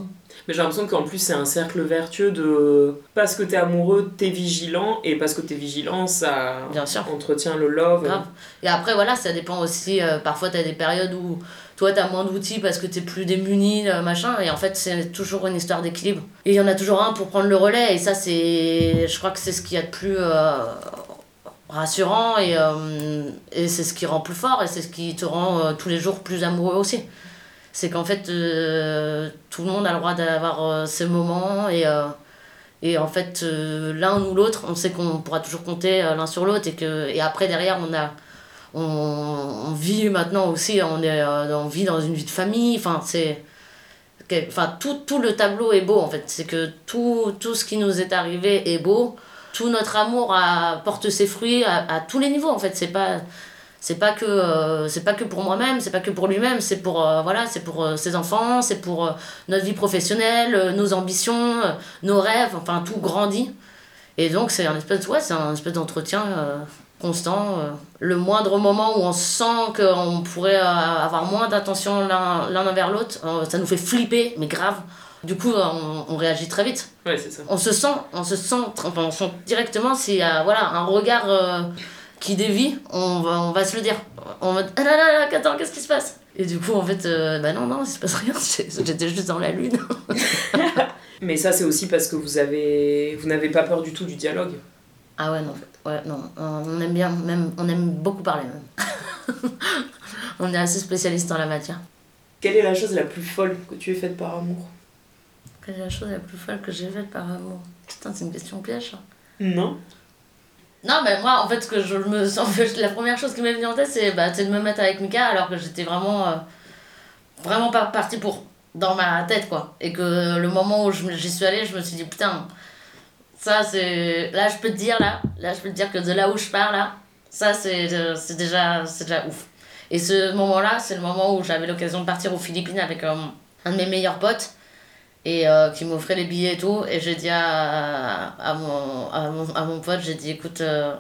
Mais j'ai l'impression qu'en plus, c'est un cercle vertueux de. Parce que t'es amoureux, t'es vigilant, et parce que t'es vigilant, ça Bien sûr. entretient le love. Grave. Et après, voilà, ça dépend aussi. euh, parfois, tu as des périodes où toi, tu as moins d'outils parce que tu es plus démuni, euh, machin. Et en fait, c'est toujours une histoire d'équilibre. Et il y en a toujours un pour prendre le relais. Et ça, c'est. Je crois que c'est ce qu'il y a de plus euh, rassurant. Et, euh, et c'est ce qui rend plus fort. Et c'est ce qui te rend euh, tous les jours plus amoureux aussi. C'est qu'en fait, euh, tout le monde a le droit d'avoir euh, ses moments. Et. euh, et en fait, euh, l'un ou l'autre, on sait qu'on pourra toujours compter l'un sur l'autre. Et, que, et après, derrière, on, a, on, vit maintenant aussi, on, est, on vit dans une vie de famille. Enfin, c'est. Enfin, tout, tout le tableau est beau en fait. C'est que tout, tout ce qui nous est arrivé est beau. Tout notre amour a, porte ses fruits à, à tous les niveaux en fait. C'est pas. C'est pas que euh, c'est pas que pour moi-même, c'est pas que pour lui-même, c'est pour euh, voilà, c'est pour euh, ses enfants, c'est pour notre vie professionnelle, nos ambitions, nos rêves, enfin tout grandit. Et donc c'est un espèce ouais, c'est un espèce d'entretien constant. Le moindre moment où on sent qu'on pourrait avoir moins d'attention l'un envers l'autre, ça nous fait flipper, mais grave. Du coup, on, on réagit très vite. Ouais, c'est ça. On se sent, on se sent, enfin, on sent directement s'il y a voilà, un regard qui dévie, on va, on va se le dire. On va ah là là là, attends, qu'est-ce qui se passe? Et du coup, en fait, euh, bah non, non, il se passe rien, j'étais juste dans la lune. Mais ça, c'est aussi parce que vous avez, vous n'avez pas peur du tout du dialogue. Ah ouais, non, ouais, non, on aime bien, même, on aime beaucoup parler même. on est assez spécialiste en la matière. Quelle est la chose la plus folle que tu aies faite par amour? Quelle est la chose la plus folle que j'ai faite par amour? Putain, c'est une question piège. Non. Non, mais moi, en fait, que je me la première chose qui m'est venue en tête, c'est bah, de me mettre avec Mika alors que j'étais vraiment, euh, vraiment pas partie pour, dans ma tête, quoi. Et que le moment où j'y suis allée, je me suis dit, putain, ça, c'est. Là, je peux te dire, là, là, je peux te dire que de là où je pars, là, ça, c'est euh, déjà, déjà ouf. Et ce moment-là, c'est le moment où j'avais l'occasion de partir aux Philippines avec euh, un de mes meilleurs potes et euh, qui m'offrait les billets et tout. Et j'ai dit à, à, mon, à, mon, à mon pote, j'ai dit écoute, euh,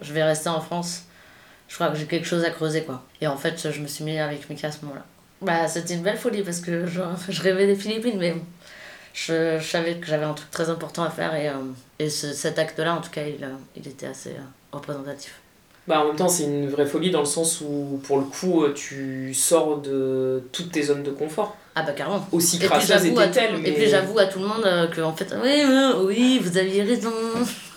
je vais rester en France. Je crois que j'ai quelque chose à creuser quoi. Et en fait, je me suis mis avec Mika à ce moment-là. Bah, c'était une belle folie parce que je, je rêvais des Philippines, mais je, savais que j'avais un truc très important à faire et, euh, et ce- cet acte-là, en tout cas, il, il était assez représentatif. Bah, en même temps, c'est une vraie folie dans le sens où, pour le coup, tu sors de toutes tes zones de confort. Ah bah carrément. Aussi Et puis crasseuse était-elle, mais... et puis j'avoue à tout le monde euh, que en fait oui oui vous aviez raison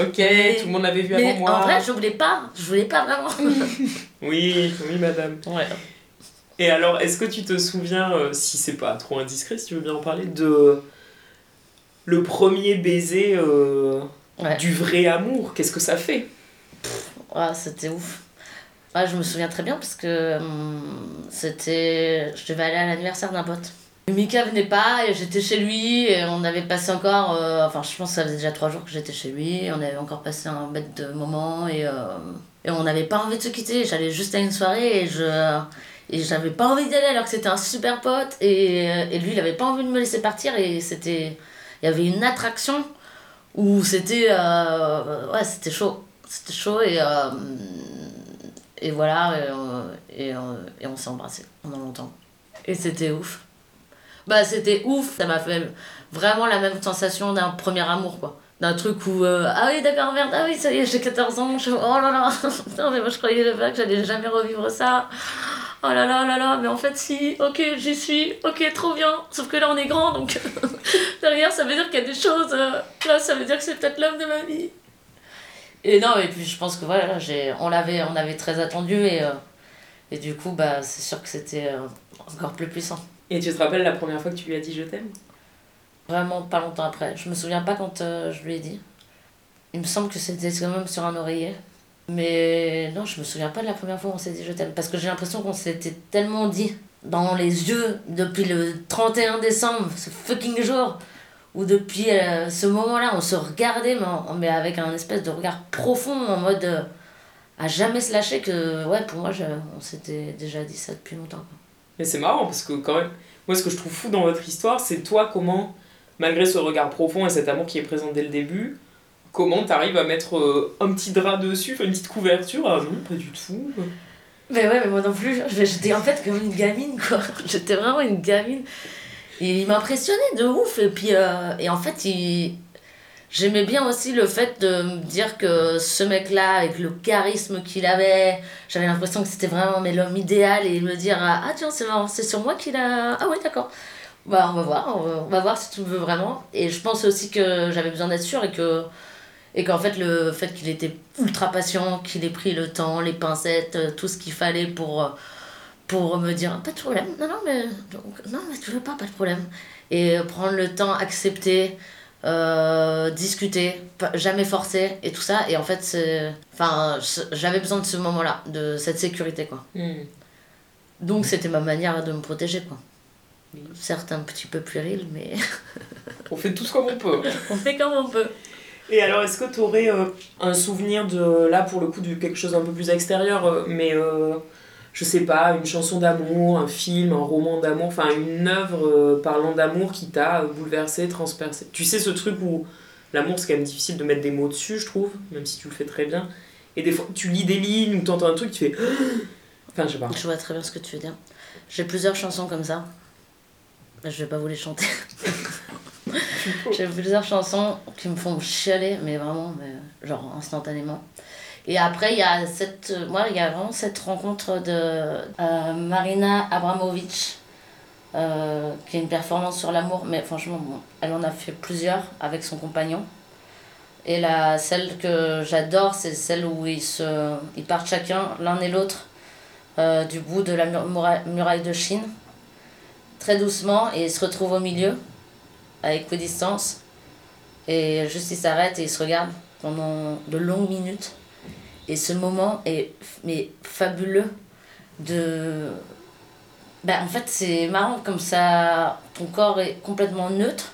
Ok, Mais- tout le monde l'avait vu mais avant moi. en vrai je voulais pas je voulais pas vraiment Oui, oui, madame. ouais Et alors, est-ce que tu te souviens, euh, si c'est pas trop indiscret, si tu veux bien en parler, de le premier baiser euh, Ouais. du vrai amour? Qu'est-ce que ça fait? Ouais, c'était ouf. Ouais, je me souviens très bien parce que hum, c'était. Je devais aller à l'anniversaire d'un pote. Mika venait pas et j'étais chez lui et on avait passé encore. euh, enfin, je pense que ça faisait déjà trois jours que j'étais chez lui. On avait encore passé un bête de moment et, euh, et on n'avait pas envie de se quitter. J'allais juste à une soirée et je. Et j'avais pas envie d'y aller alors que c'était un super pote et, et lui il avait pas envie de me laisser partir et c'était. Il y avait une attraction où c'était. euh, ouais, c'était chaud. C'était chaud et. Et voilà, et, euh, euh, et on s'est embrassés pendant longtemps. Et c'était ouf. Bah, c'était ouf, ça m'a fait vraiment la même sensation d'un premier amour, quoi. D'un truc où, euh, ah oui, d'accord, merde, ah oui, ça y est, j'ai 14 ans, oh là là, putain, mais moi je croyais pas que j'allais jamais revivre ça. Oh là là là là, mais en fait, si, ok, j'y suis, ok, trop bien. Sauf que là, on est grand, donc derrière, ça veut dire qu'il y a des choses. là, ça veut dire que c'est peut-être l'homme de ma vie. Et non, et puis je pense que voilà, j'ai, on l'avait on avait très attendu et, euh, et du coup, bah, c'est sûr que c'était euh, encore plus puissant. Et tu te rappelles la première fois que tu lui as dit je t'aime? Vraiment pas longtemps après. Je me souviens pas quand euh, je lui ai dit. Il me semble que c'était quand même sur un oreiller. Mais non, je me souviens pas de la première fois où on s'est dit je t'aime. Parce que j'ai l'impression qu'on s'était tellement dit dans les yeux depuis le 31 décembre, ce fucking jour, où depuis euh, ce moment-là, on se regardait, mais, mais, avec un espèce de regard profond, en mode euh, à jamais se lâcher, que ouais, pour moi, je, on s'était déjà dit ça depuis longtemps. Mais c'est marrant, parce que quand même, moi, ce que je trouve fou dans votre histoire, c'est toi, comment, malgré ce regard profond et cet amour qui est présent dès le début, comment t'arrives à mettre euh, un petit drap dessus, une petite couverture Ah non, pas du tout. Mais ouais, mais moi non plus. J'étais en fait comme une gamine, quoi. J'étais vraiment une gamine. Il m'impressionnait de ouf. Et puis, euh, et en fait, il... j'aimais bien aussi le fait de me dire que ce mec-là, avec le charisme qu'il avait, j'avais l'impression que c'était vraiment l'homme idéal. Et me dire Ah, tiens, c'est sur moi qu'il a. Ah, oui, d'accord. Bah, on va voir. On va voir si tu veux vraiment. Et je pense aussi que j'avais besoin d'être sûre et que et qu'en fait, le fait qu'il était ultra patient, qu'il ait pris le temps, les pincettes, euh, tout ce qu'il fallait pour, euh, pour me dire pas de problème, non, non, mais, non, mais tu veux pas, pas de problème. Et euh, prendre le temps, accepter, discuter, jamais forcer et tout ça. Et en fait, c'est. Enfin, j'avais besoin de ce moment-là, de cette sécurité, quoi. Hmm. Donc, c'était ma manière de me protéger, quoi. Certes, un petit peu puéril, mais. on fait tout ce comme on peut. on fait comme on peut. Et alors, est-ce que tu aurais euh, un souvenir de, là pour le coup, de quelque chose un peu plus extérieur, euh, mais euh, je sais pas, une chanson d'amour, un film, un roman d'amour, enfin une œuvre parlant d'amour qui t'a bouleversé, transpercé Tu sais, ce truc où l'amour c'est quand même difficile de mettre des mots dessus, je trouve, même si tu le fais très bien. Et des fois, tu lis des lignes ou t'entends un truc, tu fais. enfin, je sais pas. Je vois très bien ce que tu veux dire. J'ai plusieurs chansons comme ça. Je vais pas vous les chanter. J'ai plusieurs chansons qui me font chialer, mais vraiment, mais, genre instantanément. Et après, il y a cette, moi, il y a vraiment cette rencontre de euh, Marina Abramovic, euh, qui est une performance sur l'amour, mais franchement, elle en a fait plusieurs avec son compagnon. Et la, celle que j'adore, c'est celle où ils, se, ils partent chacun, l'un et l'autre, euh, du bout de la muraille de Chine, très doucement, et ils se retrouvent au milieu à équidistance. Et juste ils s'arrêtent et ils se regardent pendant de longues minutes. Et ce moment est mais fabuleux de... Ben, en fait, c'est marrant comme ça, ton corps est complètement neutre.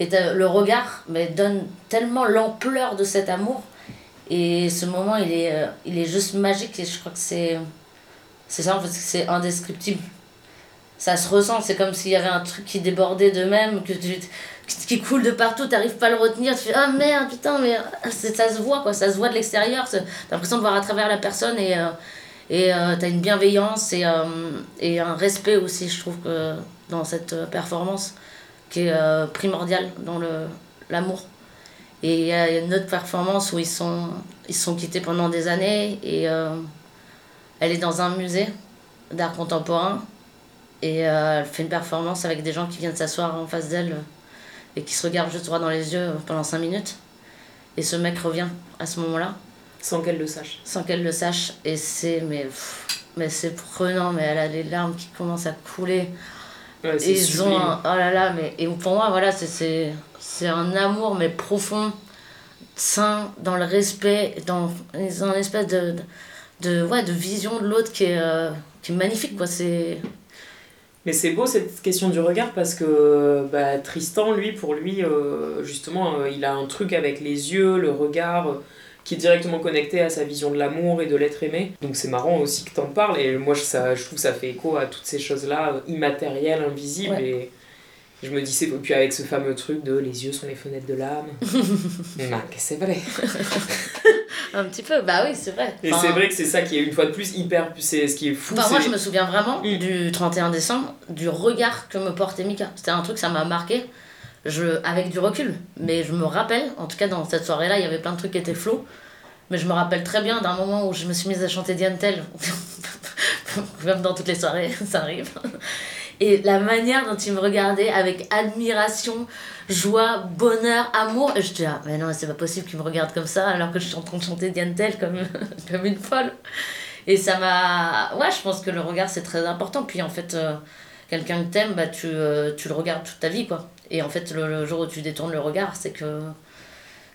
Et le regard mais, donne tellement l'ampleur de cet amour. Et ce moment, il est, euh, il est juste magique. Et je crois que c'est, c'est ça, en fait, c'est indescriptible ça se ressent, c'est comme s'il y avait un truc qui débordait de même, que qui coule de partout, t'arrives pas à le retenir, tu fais ah merde, putain, mais ça se voit quoi, ça se voit de l'extérieur, t'as l'impression de voir à travers la personne et, euh, et euh, t'as une bienveillance et, euh, et un respect aussi, je trouve, dans cette performance qui est primordiale dans l'amour. Et il y a une autre performance où ils sont, ils sont quittés pendant des années et elle est dans un musée d'art contemporain et euh, elle fait une performance avec des gens qui viennent s'asseoir en face d'elle euh, et qui se regardent juste droit dans les yeux pendant 5 minutes. Et ce mec revient à ce moment-là. Sans qu'elle le sache. Sans qu'elle le sache. Et c'est mais, mais c'est prenant, mais elle a les larmes qui commencent à couler. Ouais, et ils ont oh là là, mais et pour moi, voilà, c'est un amour, mais profond, sain, dans le respect, dans, une espèce de, de, ouais, de vision de l'autre qui, est euh, qui est magnifique, quoi. C'est mais c'est beau cette question du regard parce que bah, Tristan, lui, pour lui, euh, justement, euh, il a un truc avec les yeux, le regard, euh, qui est directement connecté à sa vision de l'amour et de l'être aimé. Donc c'est marrant aussi que t'en parles et moi je, ça, je trouve que ça fait écho à toutes ces choses-là, immatérielles, invisibles. Et je me dis, c'est puis avec ce fameux truc de les yeux sont les fenêtres de l'âme. bah, c'est vrai. un petit peu, bah oui, c'est vrai. Et c'est vrai que c'est ça qui est une fois de plus hyper. C'est ce qui est fou. Enfin, moi, je me souviens vraiment mm. du 31 décembre, du regard que me portait Mika. C'était un truc, ça m'a marqué. Je, avec du recul, mais je me rappelle, en tout cas dans cette soirée-là, il y avait plein de trucs qui étaient flous, mais je me rappelle très bien d'un moment où je me suis mise à chanter Diane Tell, même dans toutes les soirées, ça arrive. Et la manière dont il me regardait avec admiration, joie, bonheur, amour. Et je dis, ah, mais non, c'est pas possible qu'il me regarde comme ça alors que je suis en train de chanter Diane Tell comme, comme une folle. Et ça m'a. Ouais, je pense que le regard, c'est très important. Puis en fait, euh, quelqu'un que t'aimes, bah, tu, euh, tu le regardes toute ta vie, quoi. Et en fait, le, jour où tu détournes le regard, c'est que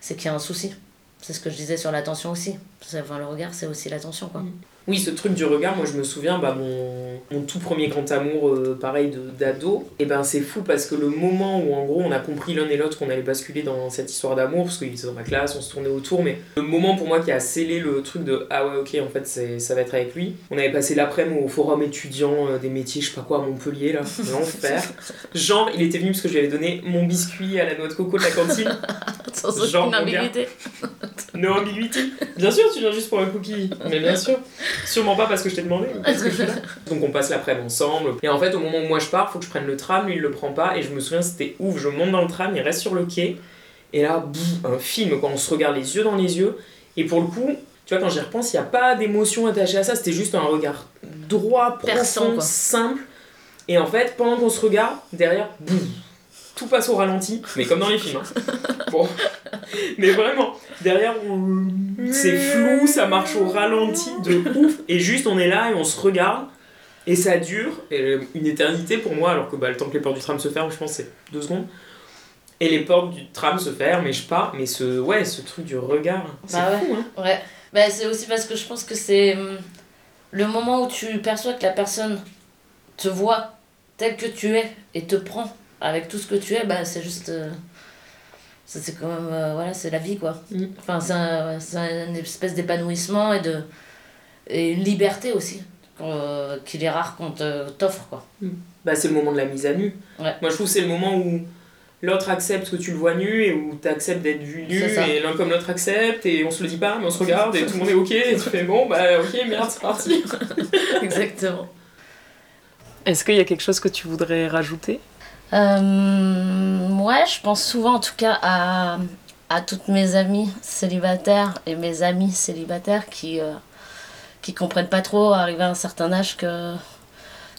c'est qu'il y a un souci. C'est ce que je disais sur l'attention aussi. Enfin, le regard, c'est aussi l'attention, quoi. Oui, ce truc du regard, moi je me souviens, bah, mon, mon tout premier grand amour, euh, pareil, de- d'ado, et ben c'est fou parce que le moment où en gros on a compris l'un et l'autre qu'on allait basculer dans cette histoire d'amour, parce qu'il était dans ma classe, on se tournait autour, mais le moment pour moi qui a scellé le truc de ah ouais, ok, en fait ça va être avec lui, on avait passé l'après-midi au forum étudiant euh, des métiers, je sais pas quoi, à Montpellier, là, l'enfer. Genre, il était venu parce que je lui avais donné mon biscuit à la noix de coco de la cantine. Sans aucune. No ambiguity. Bien sûr, tu viens juste pour un cookie. Mais bien sûr. Sûrement pas parce que je t'ai demandé. mais parce que je suis là. Donc on passe l'après-midi ensemble. Et en fait, au moment où moi je pars, faut que je prenne le tram. Lui, il le prend pas. Et je me souviens, c'était ouf. Je monte dans le tram, il reste sur le quai. Et là, boum, un film, quand on se regarde les yeux dans les yeux. Et pour le coup, tu vois, quand j'y repense, il n'y a pas d'émotion attachée à ça. C'était juste un regard droit, profond, simple. Et en fait, pendant qu'on se regarde, derrière, boum, tout passe au ralenti. Mais comme dans les films. hein. Bon. Mais vraiment, derrière, on- c'est flou, ça marche au ralenti de ouf. Et juste, on est là et on se regarde. Et ça dure et une éternité pour moi, alors que bah, le temps que les portes du tram se ferment, je pense, c'est deux secondes. Et les portes du tram se ferment et je pars. Mais ce, ouais, ce truc du regard, c'est Bah ouais. fou, hein. Ouais. Bah, c'est aussi parce que je pense que c'est hum, le moment où tu perçois que la personne te voit tel que tu es et te prend avec tout ce que tu es, bah, c'est juste. euh, ça, c'est quand même. euh, voilà, c'est la vie, quoi. Mm. Enfin, c'est un- une espèce d'épanouissement et, de, et une liberté aussi, euh, qu'il est rare qu'on te- t'offre, quoi. Bah, c'est le moment de la mise à nu. Ouais. Moi, je trouve que c'est le moment où l'autre accepte que tu le vois nu et où tu acceptes d'être vu nu et l'un comme l'autre accepte et on se le dit pas mais on se regarde et tout le monde est ok et tu fais bon bah ok merde c'est parti. Exactement. Est-ce qu'il y a quelque chose que tu voudrais rajouter? Ouais, je pense souvent en tout cas à, toutes mes amies célibataires et mes amis célibataires qui euh, comprennent pas trop, arrivé à un certain âge, que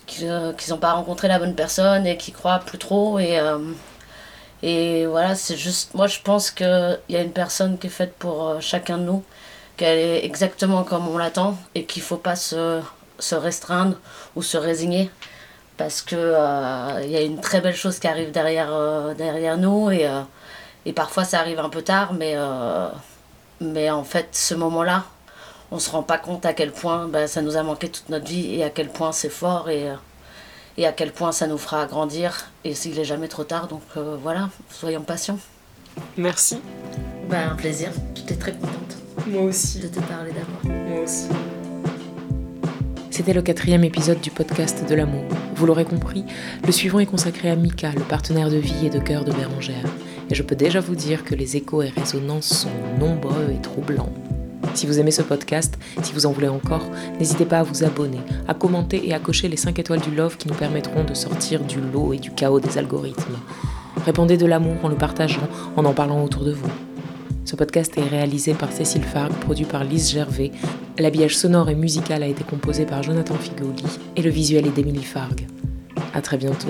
qu'ils euh, qu'ils ont pas rencontré la bonne personne et qui croient plus trop. Et, euh, et voilà, c'est juste. Moi, je pense qu'il y a une personne qui est faite pour euh, chacun de nous, qu'elle est exactement comme on l'attend et qu'il faut pas se, se restreindre ou se résigner parce que euh, il y a une très belle chose qui arrive derrière, euh, derrière nous et, euh, et parfois ça arrive un peu tard mais, euh, mais en fait ce moment-là on se rend pas compte à quel point bah, ça nous a manqué toute notre vie et à quel point c'est fort et, euh, et à quel point ça nous fera grandir et s'il est jamais trop tard donc euh, voilà soyons patients Merci. bah, un plaisir j'étais très contente Moi aussi. de te parler d'amour Moi aussi. C'était le quatrième épisode du podcast de l'amour. Vous l'aurez compris, le suivant est consacré à Mika, le partenaire de vie et de cœur de Bérangère. Et je peux déjà vous dire que les échos et résonances sont nombreux et troublants. Si vous aimez ce podcast, si vous en voulez encore, n'hésitez pas à vous abonner, à commenter et à cocher les 5 étoiles du love qui nous permettront de sortir du lot et du chaos des algorithmes. Répandez de l'amour en le partageant, en en parlant autour de vous. Ce podcast est réalisé par Cécile Farg, produit par Lise Gervais. L'habillage sonore et musical a été composé par Jonathan Figoli et le visuel est d'Émilie Farg. À très bientôt.